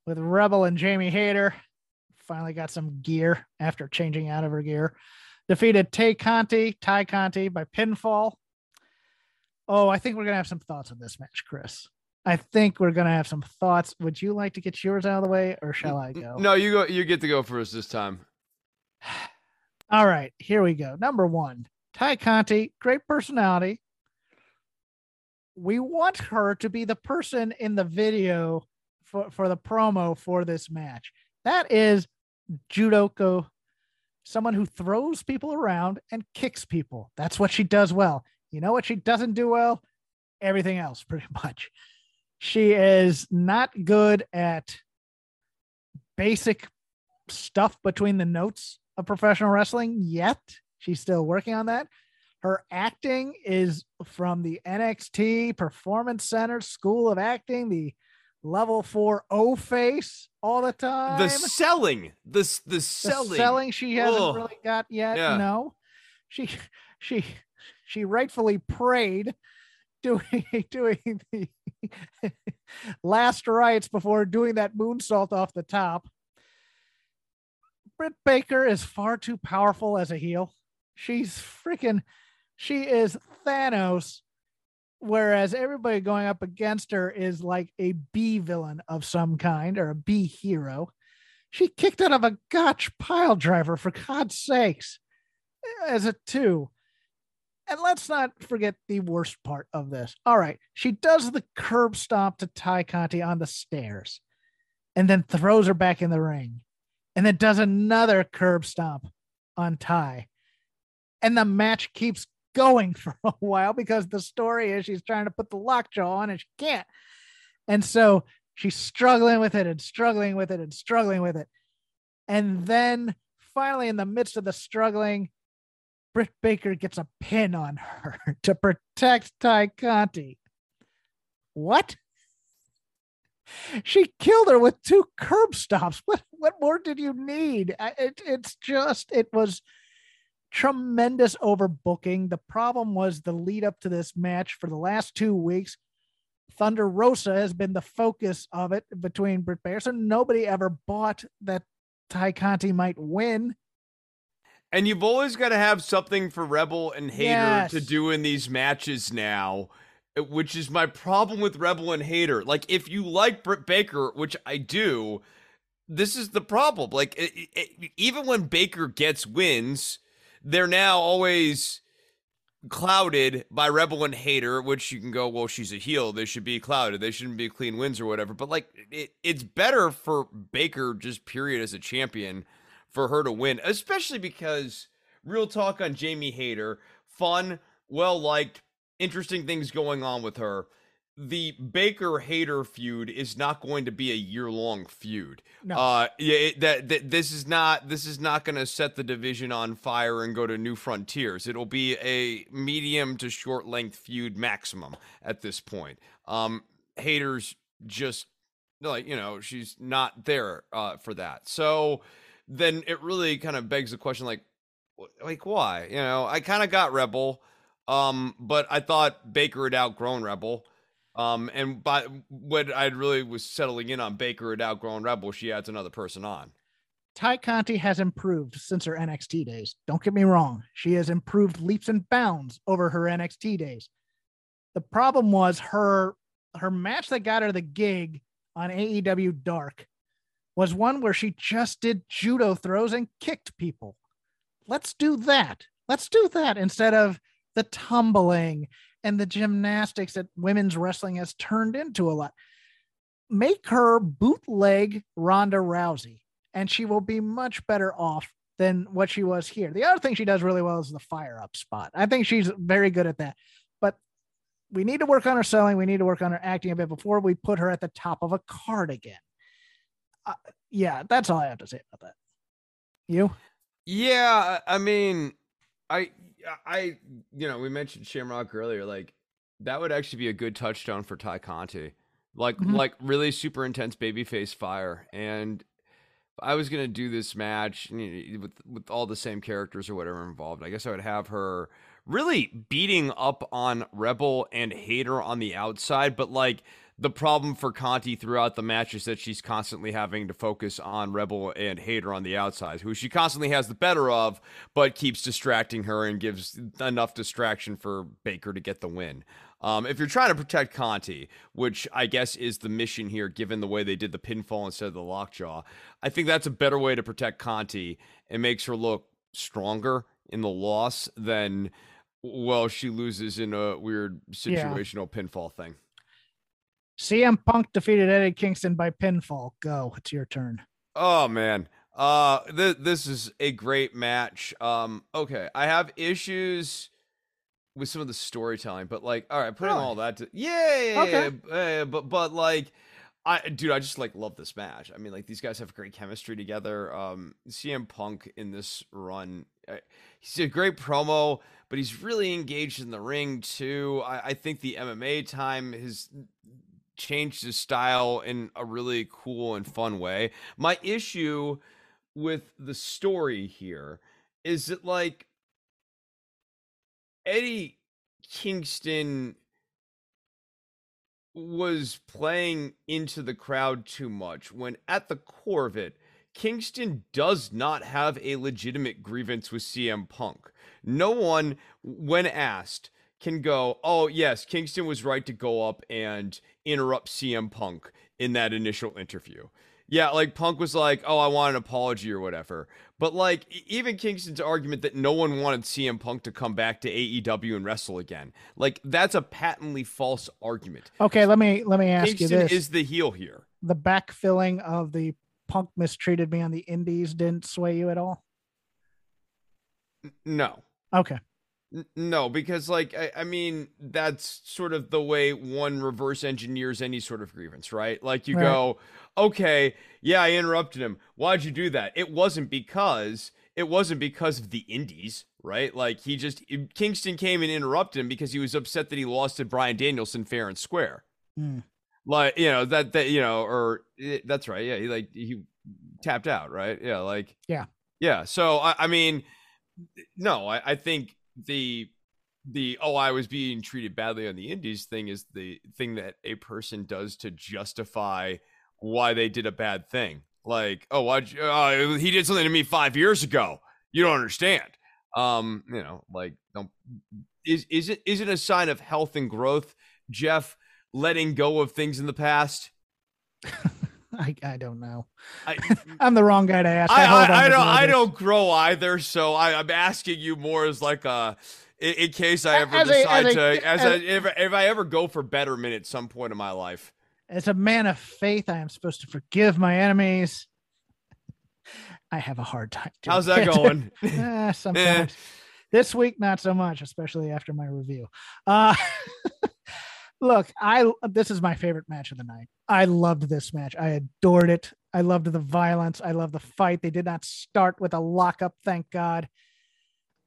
with Rebel and Jamie Hayter. Finally got some gear after changing out of her gear. Defeated Tay Conti, Tay Conti by pinfall. Oh, I think we're gonna have some thoughts on this match, Chris. I think we're gonna have some thoughts. Would you like to get yours out of the way, or shall I go? No, you go. You get to go first this time. All right, here we go. Number one, Tay Conti, great personality. We want her to be the person in the video for, for the promo for this match. That is judoka, someone who throws people around and kicks people. That's what she does well. You know what she doesn't do well? everything else pretty much. She is not good at basic stuff between the notes of professional wrestling yet. She's still working on that. Her acting is from the NXT Performance Center School of Acting, the level four O face all the time. The selling, the the selling, the selling she hasn't Ugh. really got yet. Yeah. No, she she she rightfully prayed doing doing the last rites before doing that moonsault off the top. Britt Baker is far too powerful as a heel. She's freaking, she is Thanos, whereas everybody going up against her is like a B villain of some kind or a B hero. She kicked out of a gotch pile driver for God's sakes as a two. And let's not forget the worst part of this. All right, she does the curb stomp to Tay Conti on the stairs and then throws her back in the ring and then does another curb stomp on Ty. And the match keeps going for a while because the story is she's trying to put the lockjaw on and she can't. And so she's struggling with it and struggling with it and struggling with it. And then finally, in the midst of the struggling, Britt Baker gets a pin on her to protect Tay Conti. What? She killed her with two curb stops. What what more did you need? It, it's just it was tremendous overbooking. The problem was the lead up to this match for the last two weeks. Thunder Rosa has been the focus of it between Britt Baker. So nobody ever bought that Tay Conti might win. And you've always got to have something for Rebel and Hayter Yes. to do in these matches now, uh, which is my problem with Rebel and Hayter. Like, if you like Britt Baker, which I do, this is the problem. Like, it, it, even when Baker gets wins, they're now always clouded by Rebel and Hayter, which you can go, well, she's a heel. They should be clouded. They shouldn't be clean wins or whatever. But, like, it, it's better for Baker, just period, as a champion for her to win, especially because real talk on Jamie Hayter, fun, well liked, interesting things going on with her. The Baker Hayter feud is not going to be a year long feud. No. Uh, yeah, it, that, that this is not this is not going to set the division on fire and go to new frontiers. It'll be a medium to short length feud maximum at this point. Um, Hayter's just like you know she's not there uh, for that. So then it really kind of begs the question like like why you know i kind of got rebel um but i thought baker had outgrown rebel um and by when i really was settling in on baker had outgrown rebel she adds another person on Tay Conti has improved since her NXT days. Don't get me wrong. She has improved leaps and bounds over her NXT days. The problem was her her match that got her the gig on AEW Dark was one where she just did judo throws and kicked people. Let's do that. Let's do that instead of the tumbling and the gymnastics that women's wrestling has turned into a lot. Make her bootleg Ronda Rousey and she will be much better off than what she was here. The other thing she does really well is the fire up spot. I think she's very good at that. But we need to work on her selling. We need to work on her acting a bit before we put her at the top of a card again. Uh, yeah, that's all I have to say about that. You? yeah i I mean i i you know we mentioned shamrock earlier like that would actually be a good touchdown for Tay Conti like Mhm. like really super intense babyface fire and I was gonna do this match you know, with with all the same characters or whatever involved. I guess I would have her really beating up on Rebel and Hayter on the outside, but like the problem for Conti throughout the match is that she's constantly having to focus on Rebel and Hayter on the outside, who she constantly has the better of, but keeps distracting her and gives enough distraction for Baker to get the win. Um, if you're trying to protect Conti, which I guess is the mission here, given the way they did the pinfall instead of the lockjaw, I think that's a better way to protect Conti. It makes her look stronger in the loss than, well, she loses in a weird Yeah. situational pinfall thing. CM Punk defeated Eddie Kingston by pinfall. Go. It's your turn. Oh man. Uh th- this is a great match. Um okay, I have issues with some of the storytelling, but like, all right, putting Really? all that to yeah, yeah, Okay. yeah, but but like, I dude, I just like love this match. I mean, like these guys have great chemistry together. Um, CM Punk in this run, uh, he's a great promo, but he's really engaged in the ring too. I, I think the MMA time has changed his style in a really cool and fun way. My issue with the story here is that like Eddie Kingston was playing into the crowd too much when at the core of it Kingston does not have a legitimate grievance with CM Punk. No one when asked can go, "Oh, yes, Kingston was right to go up and interrupt CM Punk in that initial interview." Yeah, like Punk was like, "Oh, I want an apology or whatever." But like even Kingston's argument that no one wanted CM Punk to come back to AEW and wrestle again, like that's a patently false argument. Okay, let me let me ask you Kingston this: is the heel here. the backfilling of the Punk mistreated me on the Indies didn't sway you at all? No. Okay, No, because like I, I mean that's sort of the way one reverse engineers any sort of grievance, right? Like you Right. go, okay, yeah, I interrupted him. Why'd you do that? It wasn't because it wasn't because of the indies, right? Like he just Kingston came and interrupted him because he was upset that he lost to Bryan Danielson fair and square. Hmm. Like you know that that you know or eh, that's right, yeah, he like he tapped out, right? Yeah, like Yeah. yeah. So I, I mean, no, I, I think the the oh I was being treated badly on the indies thing is the thing that a person does to justify why they did a bad thing. Like oh why uh, he did something to me five years ago. You don't understand. Um, you know, like don't is is it is it a sign of health and growth, Jeff? Letting go of things in the past. I I don't know. I, I'm the wrong guy to ask. I, on I, I don't I don't grow either, so I, I'm asking you more as like a in, in case I ever As a- decide as a- to as, as- I, if, if I ever go for betterment at some point in my life. As a man of faith, I am supposed to forgive my enemies. I have a hard time. doing How's that it. going? Eh, sometimes. This week, not so much, especially after my review. Uh, look, I this is my favorite match of the night. I loved this match. I adored it. I loved the violence. I loved the fight. They did not start with a lockup, thank God.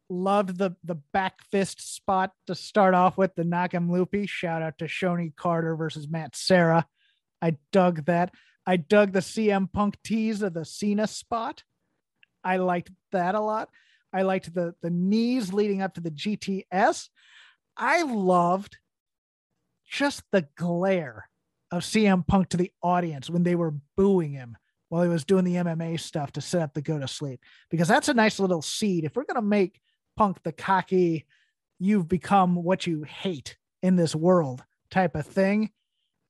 Loved the the back fist spot to start off with the knock him Loopy. Shout out to Shonie Carter versus Matt Serra. I dug that. I dug the CM Punk tease of the Cena spot. I liked that a lot. I liked the the knees leading up to the GTS. I loved just the glare of CM Punk to the audience when they were booing him while he was doing the MMA stuff to set up the go to sleep because that's a nice little seed. If we're gonna make Punk the cocky, you've become what you hate in this world type of thing,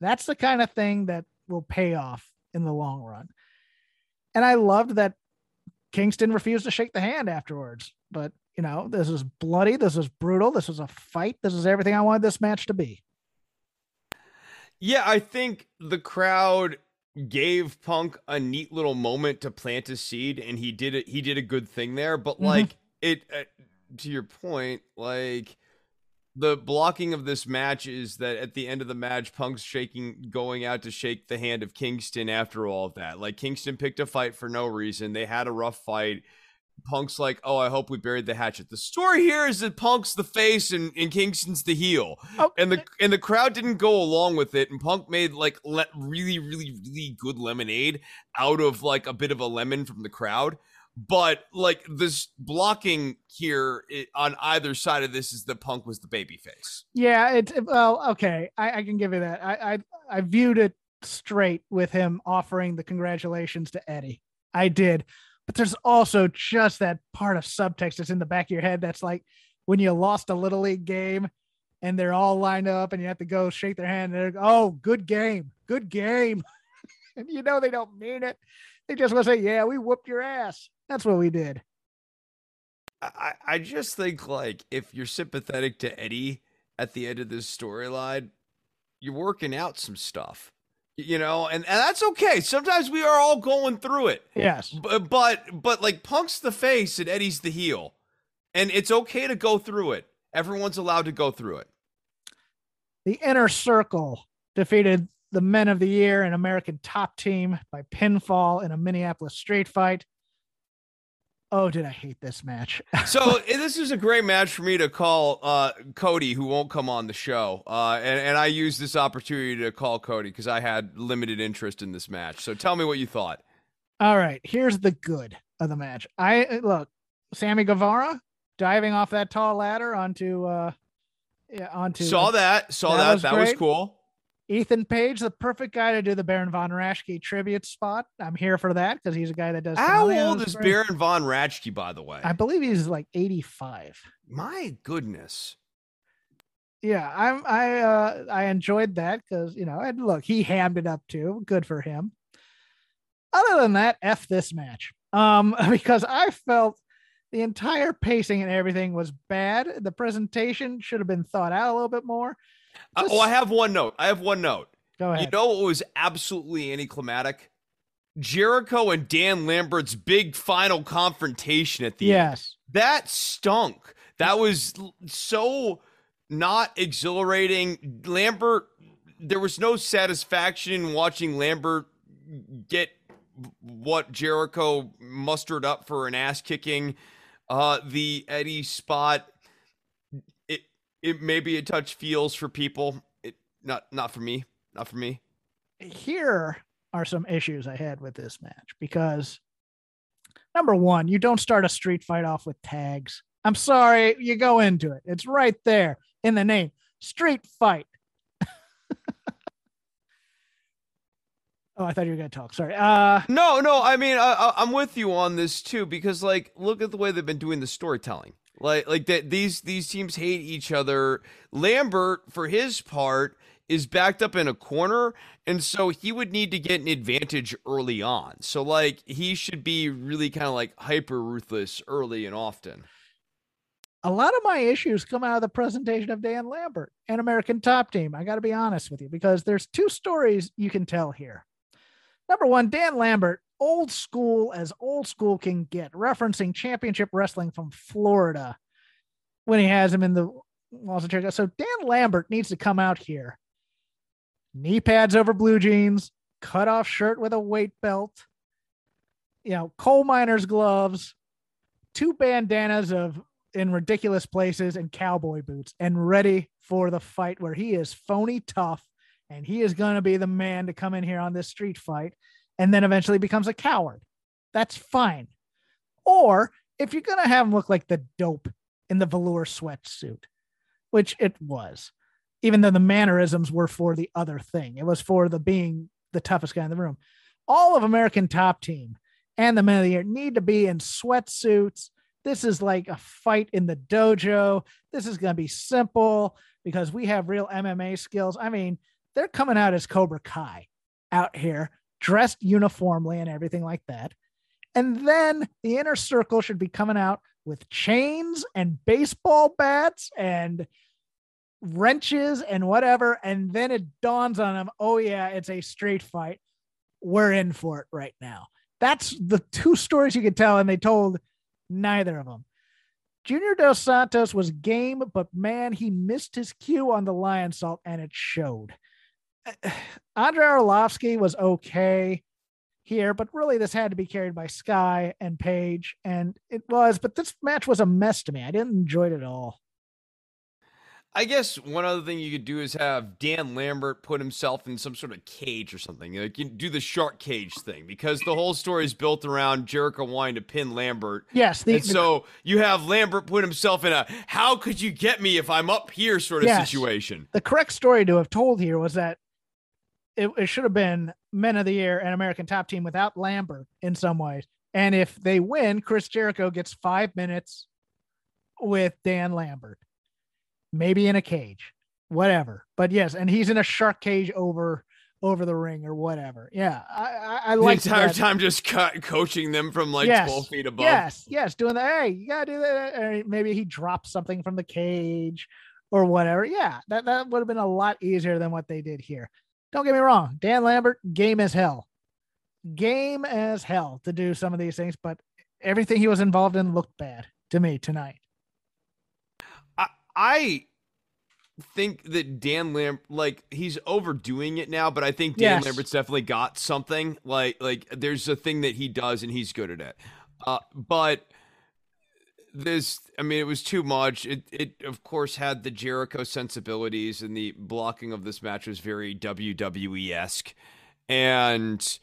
that's the kind of thing that will pay off in the long run. And I loved that Kingston refused to shake the hand afterwards. But you know, this is bloody. This is brutal. This is a fight. This is everything I wanted this match to be. Yeah, I think the crowd gave Punk a neat little moment to plant a seed, and he did it. He did a good thing there. But Mhm. like it, uh, to your point, like the blocking of this match is that at the end of the match, Punk's shaking, going out to shake the hand of Kingston after all of that. Like Kingston picked a fight for no reason. They had a rough fight. Punk's like, oh, I hope we buried the hatchet. The story here is that Punk's the face and, and Kingston's the heel Oh, and the and the crowd didn't go along with it and punk made like le- really really really good lemonade out of like a bit of a lemon from the crowd but like this blocking here it, on either side of this is that punk was the baby face yeah, it's well, okay. I, I can give you that. I, I I viewed it straight with him offering the congratulations to Eddie. I did. But there's also just that part of subtext that's in the back of your head that's like when you lost a little league game and they're all lined up and you have to go shake their hand and they're oh good game good game. And you know they don't mean it. They just want to say yeah we whooped your ass. That's what we did. I, I just think like if you're sympathetic to eddie at the end of this storyline you're working out some stuff you know and, and that's okay sometimes we are all going through it yes but but but like Punk's the face and Eddie's the heel, and it's okay to go through it. Everyone's allowed to go through it. The inner circle defeated the men of the year and American top team by pinfall in a Minneapolis street fight. Oh, did I hate this match? so eh, this is a great match for me to call uh, Cody, who won't come on the show, uh, and, and I used this opportunity to call Cody because I had limited interest in this match. So tell me what you thought. All right, here's the good of the match. I uh, look, Sammy Guevara diving off that tall ladder onto uh yeah, onto saw that, saw that, that was, that was cool. Ethan Page, the perfect guy to do the Baron von Raschke tribute spot. I'm here for that because he's a guy that does. How old is Baron von Raschke, by the way? I believe he's like 85. My goodness. Yeah, I'm. I uh I enjoyed that because you know, and look, he hammed it up too. Good for him. Other than that, f this match. Um, because I felt the entire pacing and everything was bad. The presentation should have been thought out a little bit more. Uh, oh, I have one note. I have one note. Go ahead. You know what was absolutely anticlimactic? Jericho and Dan Lambert's big final confrontation at the end. yes. end. That stunk. That was so not exhilarating. Lambert, there was no satisfaction in watching Lambert get what Jericho mustered up for an ass kicking. Uh, the Eddie spot, it it maybe a touch feels for people. It not not for me. Not for me. Here are some issues I had with this match because number one, you don't start a street fight off with tags. I'm sorry, you go into it. It's right there in the name. Street fight. Oh, I thought you were going to talk. Sorry. Uh No, no. I mean, I, I'm with you on this too because, like, look at the way they've been doing the storytelling. Like, like that these these teams hate each other. Lambert, for his part, is backed up in a corner, and so he would need to get an advantage early on. So, like, he should be really kind of like hyper ruthless early and often. A lot of my issues come out of the presentation of Dan Lambert and American Top Team. I got to be honest with you because there's two stories you can tell here. Number one, Dan Lambert, old school as old school can get, referencing championship wrestling from Florida when he has him in the of Jericho. So Dan Lambert needs to come out here. Knee pads over blue jeans, cut off shirt with a weight belt, you know, coal miner's gloves, two bandanas of in ridiculous places and cowboy boots and ready for the fight where he is phony tough and he is going to be the man to come in here on this street fight and then eventually becomes a coward. That's fine. Or if you're going to have him look like the dope in the velour sweatsuit, which it was, even though the mannerisms were for the other thing, it was for the being the toughest guy in the room. All of American Top Team and the Men of the Year need to be in sweatsuits. This is like a fight in the dojo. This is going to be simple because we have real MMA skills. I mean, they're coming out as Cobra Kai out here, dressed uniformly and everything like that. And then the inner circle should be coming out with chains and baseball bats and wrenches and whatever. And then it dawns on them, oh, yeah, it's a street fight. We're in for it right now. That's the two stories you could tell, and they told neither of them. Junior Dos Santos was game, but man, he missed his cue on the lionsault and it showed. Andrei Arlovski was okay here, but really this had to be carried by Sky and Page, and it was. But this match was a mess to me. I didn't enjoy it at all. I guess one other thing you could do is have Dan Lambert put himself in some sort of cage or something. Like you do the shark cage thing because the whole story is built around Jericho wanting to pin Lambert. Yes, the, and so you have Lambert put himself in a "How could you get me if I'm up here?" sort of yes, situation. The correct story to have told here was that it, it should have been Men of the Year and American Top Team without Lambert in some ways. And if they win, Chris Jericho gets five minutes with Dan Lambert, maybe in a cage, whatever. But yes, and he's in a shark cage over over the ring or whatever. Yeah, I I, I like the entire that. time just cut, coaching them from like yes, twelve feet above. Yes, yes, doing that. Hey, you gotta do that. Or maybe he drops something from the cage or whatever. Yeah, that that would have been a lot easier than what they did here. Don't get me wrong, Dan Lambert, game as hell. Game as hell to do some of these things, but everything he was involved in looked bad to me tonight. I think that Dan Lamb like he's overdoing it now, but I think Dan Yes. Lambert's definitely got something. Like like there's a thing that he does and he's good at it. Uh, but this I mean it was too much. It it of course had the Jericho sensibilities and the blocking of this match was very WWE esque. And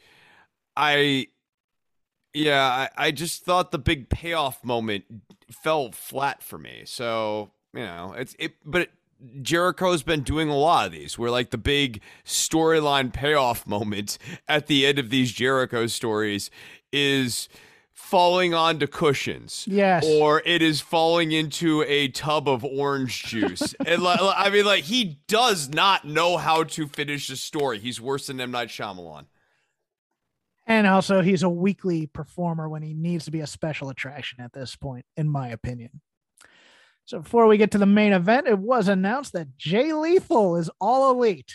I yeah, I, I just thought the big payoff moment fell flat for me. So, you know, it's it but it, Jericho's been doing a lot of these where like the big storyline payoff moment at the end of these Jericho stories is falling onto cushions. Yes. Or it is falling into a tub of orange juice. and li- li- I mean, like, he does not know how to finish a story. He's worse than M. Night Shyamalan. And also, he's a weekly performer when he needs to be a special attraction at this point, in my opinion. So, before we get to the main event, it was announced that Jay Lethal is all elite.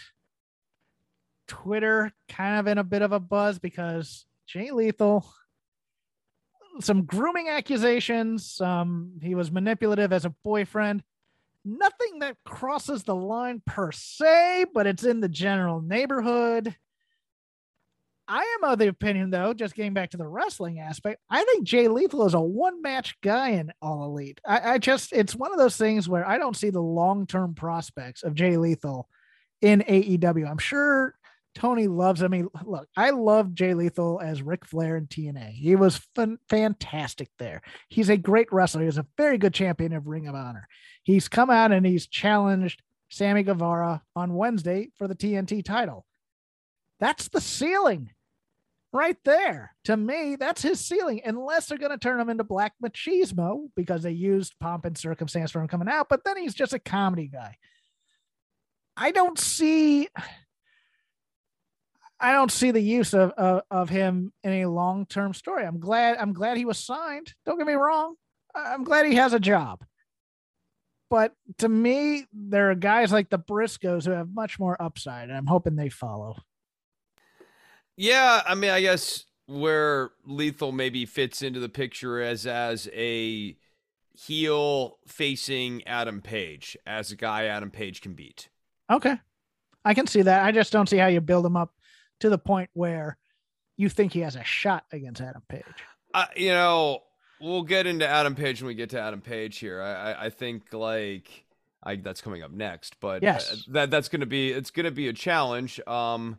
Twitter kind of in a bit of a buzz because Jay Lethal, some grooming accusations, um, he was manipulative as a boyfriend. Nothing that crosses the line per se, but it's in the general neighborhood. I am of the opinion, though, just getting back to the wrestling aspect, I think Jay Lethal is a one match guy in All Elite. I, I just, it's one of those things where I don't see the long term prospects of Jay Lethal in AEW. I'm sure Tony loves. I mean, look, I love Jay Lethal as Ric Flair in TNA. He was fun, fantastic there. He's a great wrestler. He's a very good champion of Ring of Honor. He's come out and he's challenged Sammy Guevara on Wednesday for the TNT title. That's the ceiling right there. To me, that's his ceiling, unless they're going to turn him into Black Machismo because they used pomp and circumstance for him coming out, but then he's just a comedy guy. I don't see. I don't see the use of, of, of him in a long term story. I'm glad I'm glad he was signed. Don't get me wrong. I'm glad he has a job. But to me, there are guys like the Briscoes who have much more upside, and I'm hoping they follow. Yeah, I mean, I guess where Lethal maybe fits into the picture as as a heel facing Adam Page, as a guy Adam Page can beat. Okay. I can see that. I just don't see how you build him up to the point where you think he has a shot against Adam Page. Uh, you know, we'll get into Adam Page when we get to Adam Page here. I I, I think like I that's coming up next, but Yes. uh, that that's gonna be it's gonna be a challenge. Um,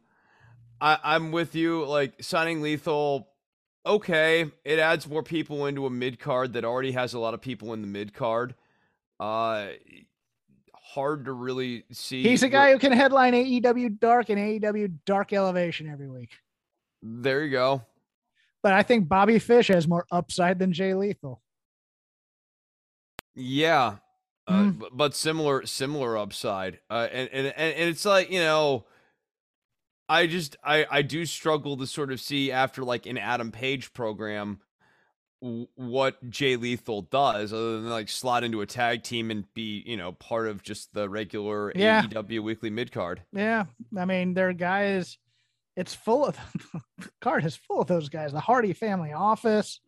I I'm with you. Like signing Lethal, okay, it adds more people into a mid card that already has a lot of people in the mid card. Uh, hard to really see. He's a where- guy who can headline AEW Dark and AEW Dark Elevation every week. There you go. But I think Bobby Fish has more upside than Jay Lethal. Yeah, uh, Mm. but similar similar upside. Uh, and, and and it's like you know, I just I I do struggle to sort of see after like an Adam Page program what Jay Lethal does other than like slot into a tag team and be you know part of just the regular Yeah. AEW weekly mid card. Yeah. I mean, their guys, it's full of the card is full of those guys. The Hardy family office.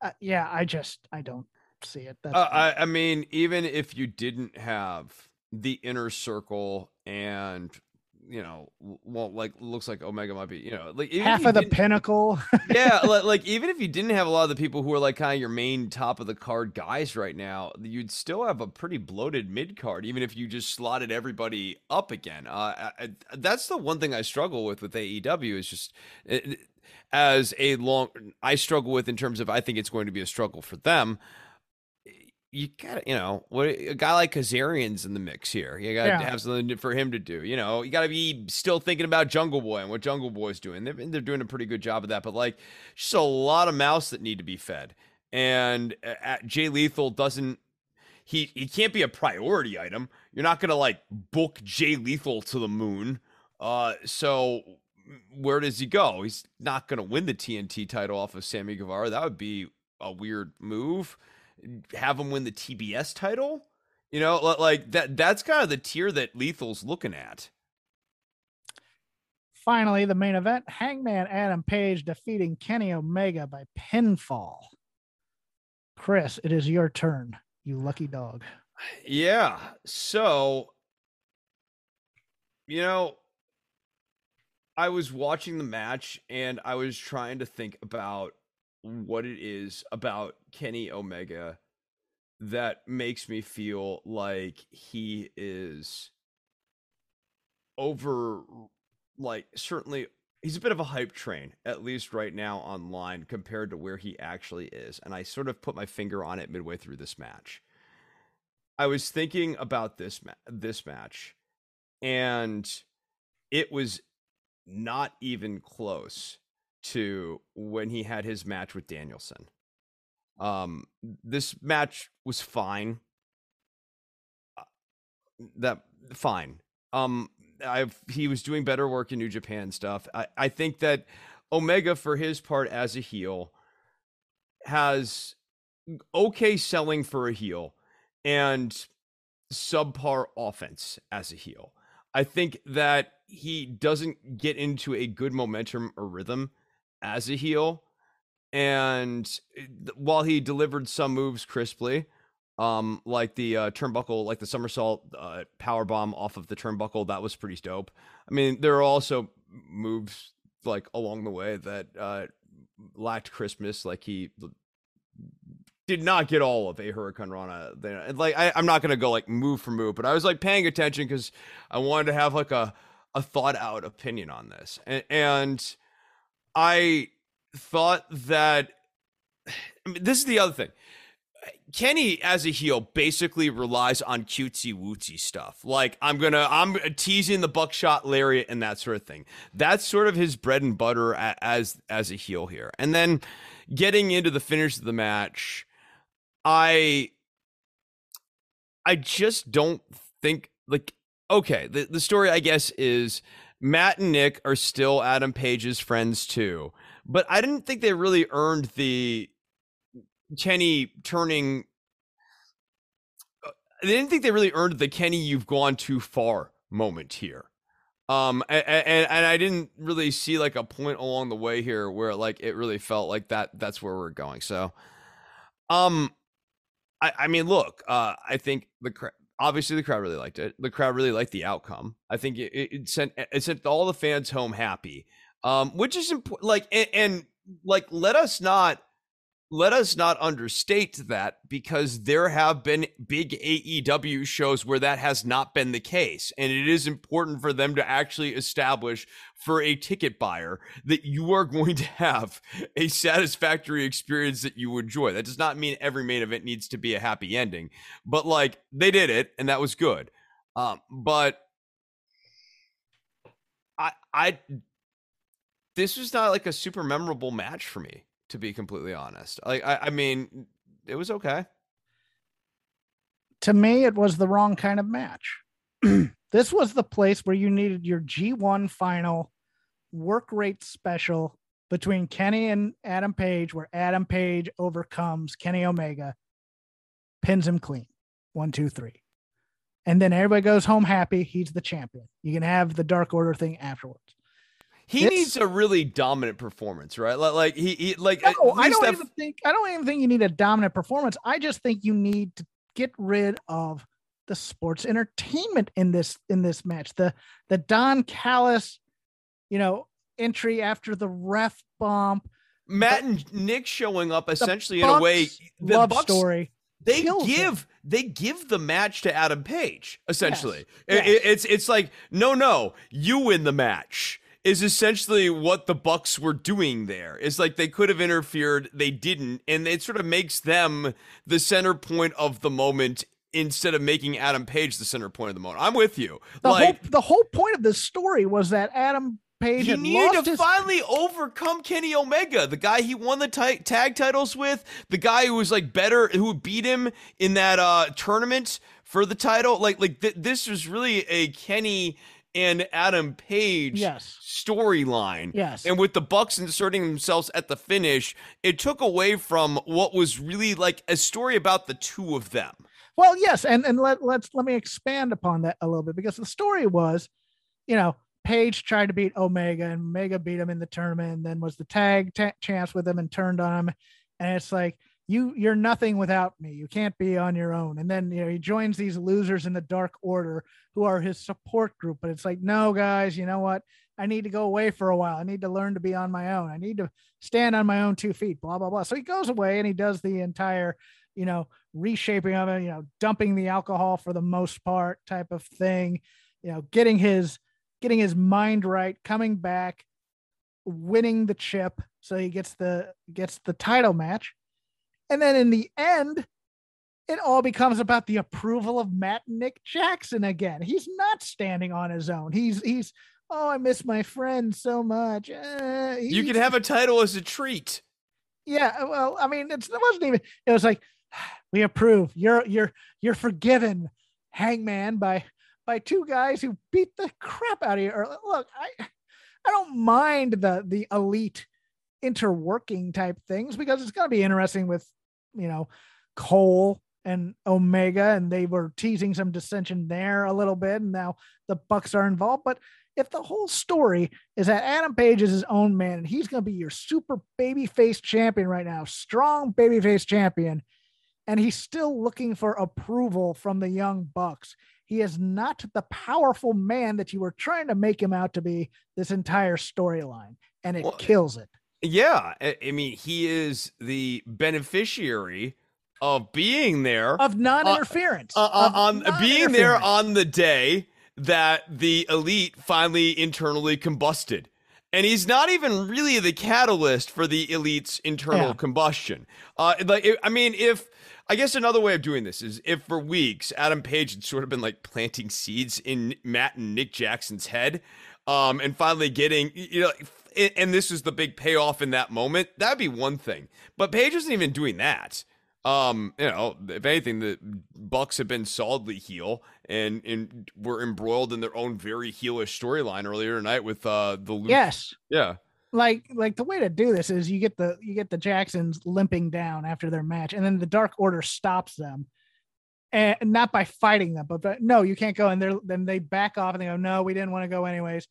Uh, yeah, I just I don't see it. That's Uh, I I mean, even if you didn't have the inner circle and you know, well, like looks like Omega might be, you know, like half of the pinnacle. yeah, like, like even if you didn't have a lot of the people who are like kind of your main top of the card guys right now, you'd still have a pretty bloated mid card, even if you just slotted everybody up again. Uh, I, I- that's the one thing I struggle with with AEW is just it, it- as a long I struggle with in terms of I think it's going to be a struggle for them. You gotta, you know, what a guy like Kazarian's in the mix here. You gotta Yeah. have something for him to do. You know, you gotta be still thinking about Jungle Boy and what Jungle Boy's doing. They're, they're doing a pretty good job of that, but like, just a lot of mouths that need to be fed. And uh, uh, Jay Lethal doesn't. He he can't be a priority item. You're not gonna like book Jay Lethal to the moon. Uh, so where does he go? He's not gonna win the TNT title off of Sammy Guevara. That would be a weird move. Have him win the TBS title. You know, like that. That's kind of the tier that Lethal's looking at. Finally, the main event: Hangman Adam Page defeating Kenny Omega by pinfall. Chris, it is your turn. You lucky dog. Yeah. So, you know, I was watching the match and I was trying to think about what it is about Kenny Omega that makes me feel like he is over like certainly he's a bit of a hype train at least right now online compared to where he actually is and I sort of put my finger on it midway through this match. I was thinking about this ma- this match and it was not even close to when he had his match with Danielson. Um, this match was fine. Uh, that fine. Um, I've he was doing better work in New Japan stuff. I, I think that Omega, for his part as a heel, has okay selling for a heel and subpar offense as a heel. I think that he doesn't get into a good momentum or rhythm as a heel. And eh, while he delivered some moves crisply, um, like the uh, turnbuckle, like the somersault uh, power bomb off of the turnbuckle, that was pretty dope. I mean, there are also moves like along the way that uh, lacked Christmas. like he did not get all of a hurricanrana there. Like I, am not gonna go like move for move, but I was like paying attention because I wanted to have like a a thought out opinion on this, and, and I thought that I mean, this is the other thing. Kenny as a heel basically relies on cutesy wootsy stuff. Like I'm gonna I'm teasing the buckshot lariat and that sort of thing. That's sort of his bread and butter as as a heel here. And then getting into the finish of the match, I I just don't think like okay, the, the story I guess is Matt and Nick are still Adam Page's friends too. But I didn't think they really earned the Kenny turning uh, I didn't think they really earned the Kenny you've gone too far moment here. Um and, and, and I didn't really see like a point along the way here where like it really felt like that that's where we're going. So um I, I mean, look, uh, I think the obviously the crowd really liked it. The crowd really liked the outcome. I think it, it sent it sent all the fans home happy, um, which is important. Like and, and like let us not let us not understate that because there have been big AEW shows where that has not been the case. And it is important for them to actually establish for a ticket buyer that you are going to have a satisfactory experience that you enjoy. That does not mean every main event needs to be a happy ending, but like they did it and that was good. Um, but I, I, this was not like a super memorable match for me to be completely honest. Like I, I mean, it was okay. To me, it was the wrong kind of match. this was the place where you needed your G1 final work rate special between Kenny and Adam Page, where Adam Page overcomes Kenny Omega, pins him clean. One, two, three. And then everybody goes home happy. He's the champion. You can have the Dark Order thing afterwards. He it's, needs a really dominant performance, right? Like, like he, he like. No, I don't even think. I don't even think you need a dominant performance. I just think you need to get rid of the sports entertainment in this in this match. The the Don Callis, you know, entry after the ref bump. Matt the, and Nick showing up essentially in a way. The love Bucks, story. They give they give the match to Adam Page essentially. Yes. It, yes. it's it's like no no you win the match is essentially what the Bucks were doing there. It's like they could have interfered, they didn't, and it sort of makes them the center point of the moment instead of making Adam Page the center point of the moment. I'm with you. The like whole, the whole point of this story was that Adam Page he needed to his... finally overcome Kenny Omega, the guy he won the t- tag titles with, the guy who was like better, who beat him in that uh, tournament for the title. Like, like th- this was really a Kenny and Adam Page yes. storyline. Yes. And with the Bucks inserting themselves at the finish, it took away from what was really like a story about the two of them. Well, yes, and and let let's let me expand upon that a little bit because the story was, you know, Page tried to beat Omega and Omega beat him in the tournament and then was the tag t- chance with him and turned on him and it's like you you're nothing without me. You can't be on your own. And then you know he joins these losers in the Dark Order who are his support group. But it's like, no, guys, you know what? I need to go away for a while. I need to learn to be on my own. I need to stand on my own two feet. Blah blah blah. So he goes away and he does the entire, you know, reshaping of it. You know, dumping the alcohol for the most part, type of thing. You know, getting his getting his mind right, coming back, winning the chip, so he gets the gets the title match and then in the end, it all becomes about the approval of Matt Nick Jackson again. He's not standing on his own. He's he's oh, I miss my friend so much. Uh, you can have a title as a treat. Yeah, well, I mean, it wasn't even. It was like we approve. You're you're you're forgiven, Hangman, by by two guys who beat the crap out of you. Or look, I I don't mind the the elite interworking type things because it's going to be interesting with you know, Cole and Omega, and they were teasing some dissension there a little bit, and now the Bucks are involved. But if the whole story is that Adam Page is his own man and he's going to be your super babyface champion right now, strong babyface champion, and he's still looking for approval from the young Bucks. He is not the powerful man that you were trying to make him out to be this entire storyline, and it well, kills it. Yeah, I mean, he is the beneficiary of being there of non-interference uh, uh, on non-interference. being there on the day that the elite finally internally combusted. And he's not even really the catalyst for the elite's internal yeah. combustion. Uh, like, I mean, if I guess another way of doing this is if for weeks Adam Page had sort of been like planting seeds in Matt and Nick Jackson's head, um, and finally getting you know and this is the big payoff in that moment, that'd be one thing. But Page isn't even doing that. Um, you know, if anything, the Bucks have been solidly heel and and were embroiled in their own very heelish storyline earlier tonight with uh the yes, yeah. Like like the way to do this is you get the you get the Jacksons limping down after their match, and then the Dark Order stops them, and not by fighting them, but, but no, you can't go. And they're then they back off and they go, no, we didn't want to go anyways.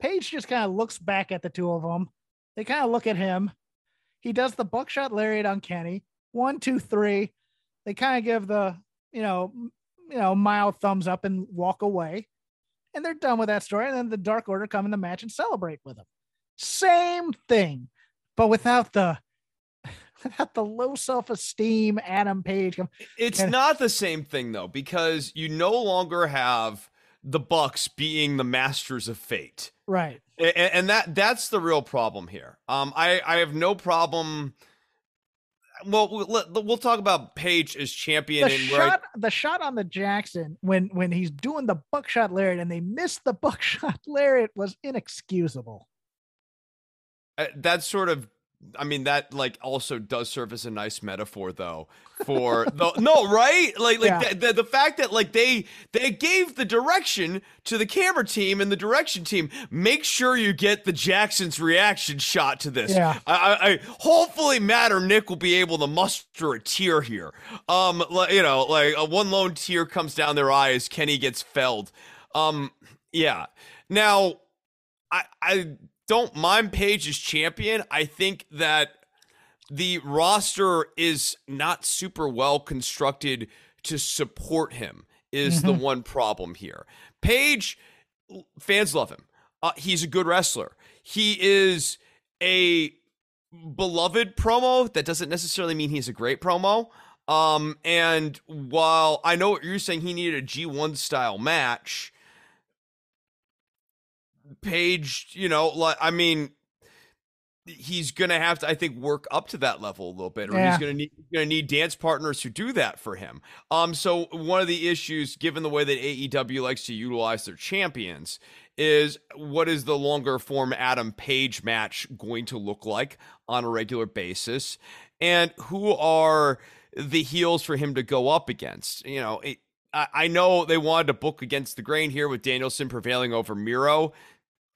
Page just kind of looks back at the two of them. They kind of look at him. He does the buckshot lariat on Kenny. One, two, three. They kind of give the, you know, you know, mild thumbs up and walk away. And they're done with that story. And then the Dark Order come in the match and celebrate with them. Same thing, but without the without the low self-esteem Adam Page. It's not the same thing though, because you no longer have the Bucks being the masters of fate. Right. And, and that that's the real problem here. Um, I I have no problem. Well, we'll, talk about Page as champion. The shot, I, the shot on the Jackson when when he's doing the buckshot lariat and they miss the buckshot lariat was inexcusable. Uh, that's sort of I mean that like also does serve as a nice metaphor though for the no right? Like like yeah. the, the, the, fact that like they they gave the direction to the camera team and the direction team make sure you get the Jackson's reaction shot to this. Yeah. I, I hopefully Matt or Nick will be able to muster a tear here. Um you know like a one lone tear comes down their eye as Kenny gets felled. Um yeah. Now I I don't mind Page as champion. I think that the roster is not super well constructed to support him is mm-hmm. the one problem here. Page fans love him. Uh, he's a good wrestler. He is a beloved promo. That doesn't necessarily mean he's a great promo. Um, and while I know what you're saying, he needed a G1 style match. Page, you know, like I mean, he's gonna have to, I think, work up to that level a little bit, or yeah. he's gonna need gonna need dance partners who do that for him. Um, so one of the issues, given the way that AEW likes to utilize their champions, is what is the longer form Adam Page match going to look like on a regular basis, and who are the heels for him to go up against? You know, it, I know they wanted to book against the grain here with Danielson prevailing over Miro.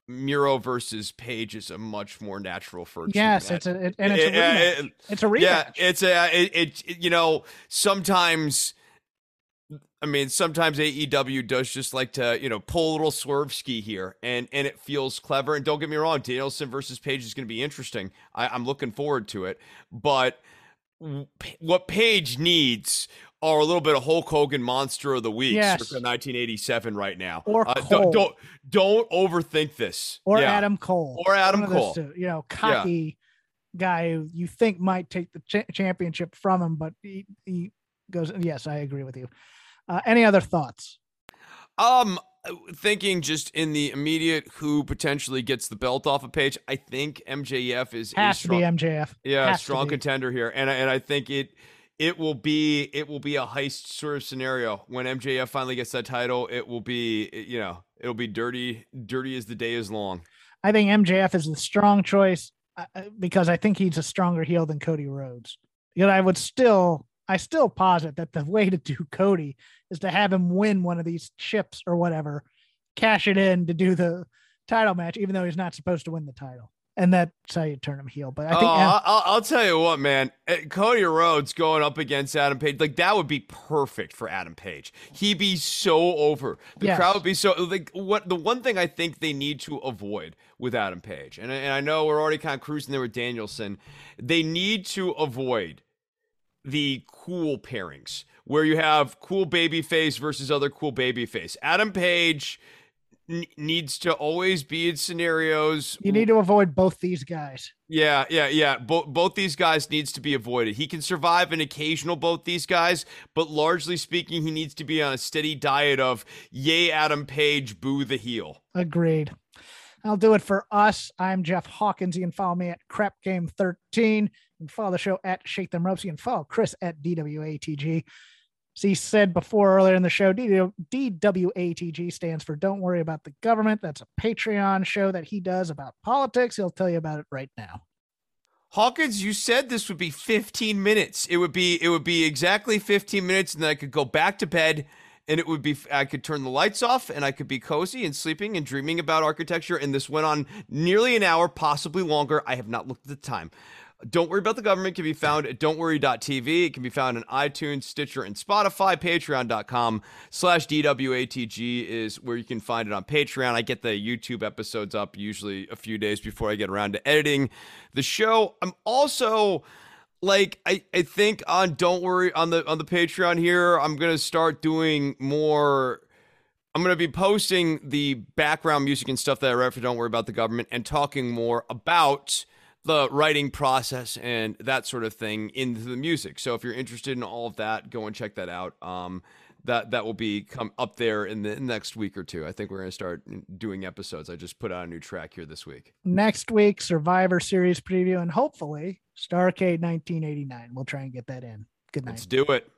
Miro versus Page is a much more natural first. Yes, it's a it, and it's a rematch. It, it's a rematch. Yeah, it's a it, it, You know, sometimes. I mean, sometimes AEW does just like to, you know, pull a little swerve ski here, and and it feels clever. And don't get me wrong, Danielson versus Page is going to be interesting. I, I'm looking forward to it, but what Page needs are a little bit of Hulk Hogan Monster of the Week, Yes. circa 1987 right now. Or Uh, Cole. don't, don't don't overthink this. or Yeah. Adam Cole, Or Adam of Cole. two, you know, cocky guy who you think might take the cha- championship from him, but he, he goes. Yes, I agree with you. Uh, any other thoughts? Um, thinking just in the immediate, who potentially gets the belt off a page? I think MJF is a Has to be MJF. yeah, Has strong contender here, and I, and I think it it will be it will be a heist sort of scenario when MJF finally gets that title. It will be you know it'll be dirty, dirty as the day is long. I think MJF is the strong choice uh, uh, because I think he's a stronger heel than Cody Rhodes. Yet I would still, I still posit that the way to do Cody is to have him win one of these chips or whatever, cash it in to do the title match, even though he's not supposed to win the title. And that's how you turn him heel. But I think oh, I'll, I'll tell you what, man. Eh, Cody Rhodes going up against Adam Page, like that would be perfect for Adam Page. He'd be so over. The Yes. crowd would be so like what. The one thing I think they need to avoid with Adam Page, and I- and I know we're already kind of cruising there with Danielson, they need to avoid the cool pairings where you have cool babyface versus other cool babyface. Adam Page n- needs to always be in scenarios you need to avoid both these guys. yeah, yeah, yeah. Both both these guys needs to be avoided. He can survive an occasional both these guys, but largely speaking, he needs to be on a steady diet of yay Adam Page, boo the heel. Agreed. I'll do it for us. I'm Jeff Hawkins. You can follow me at Crap Game 13. You can follow the show at Shake Them Ropes. You can follow Chris at DWATG. As he said before earlier in the show, DWATG stands for Don't Worry About the Government. That's a Patreon show that he does about politics. He'll tell you about it right now. Hawkins, you said this would be 15 minutes. It would be it would be exactly 15 minutes, and then I could go back to bed, and it would be I could turn the lights off, and I could be cozy and sleeping and dreaming about architecture. And this went on nearly an hour, possibly longer. I have not looked at the time. Don't worry about the government can be found at don'tworry.tv. It can be found on iTunes, Stitcher, and Spotify. Patreon.com slash DWATG is where you can find it on Patreon. I get the YouTube episodes up usually a few days before I get around to editing the show. I'm also like I, I think on don't worry on the on the Patreon here, I'm gonna start doing more I'm going to be posting the background music and stuff that I write for Don't Worry About the Government and talking more about the writing process and that sort of thing into the music. So if you're interested in all of that, go and check that out. Um, that that will be come up there in the next week or two. I think we're going to start doing episodes. I just put out a new track here this week. Next week, Survivor Series preview, and hopefully Starcade 1989. We'll try and get that in. Good night. Let's do it.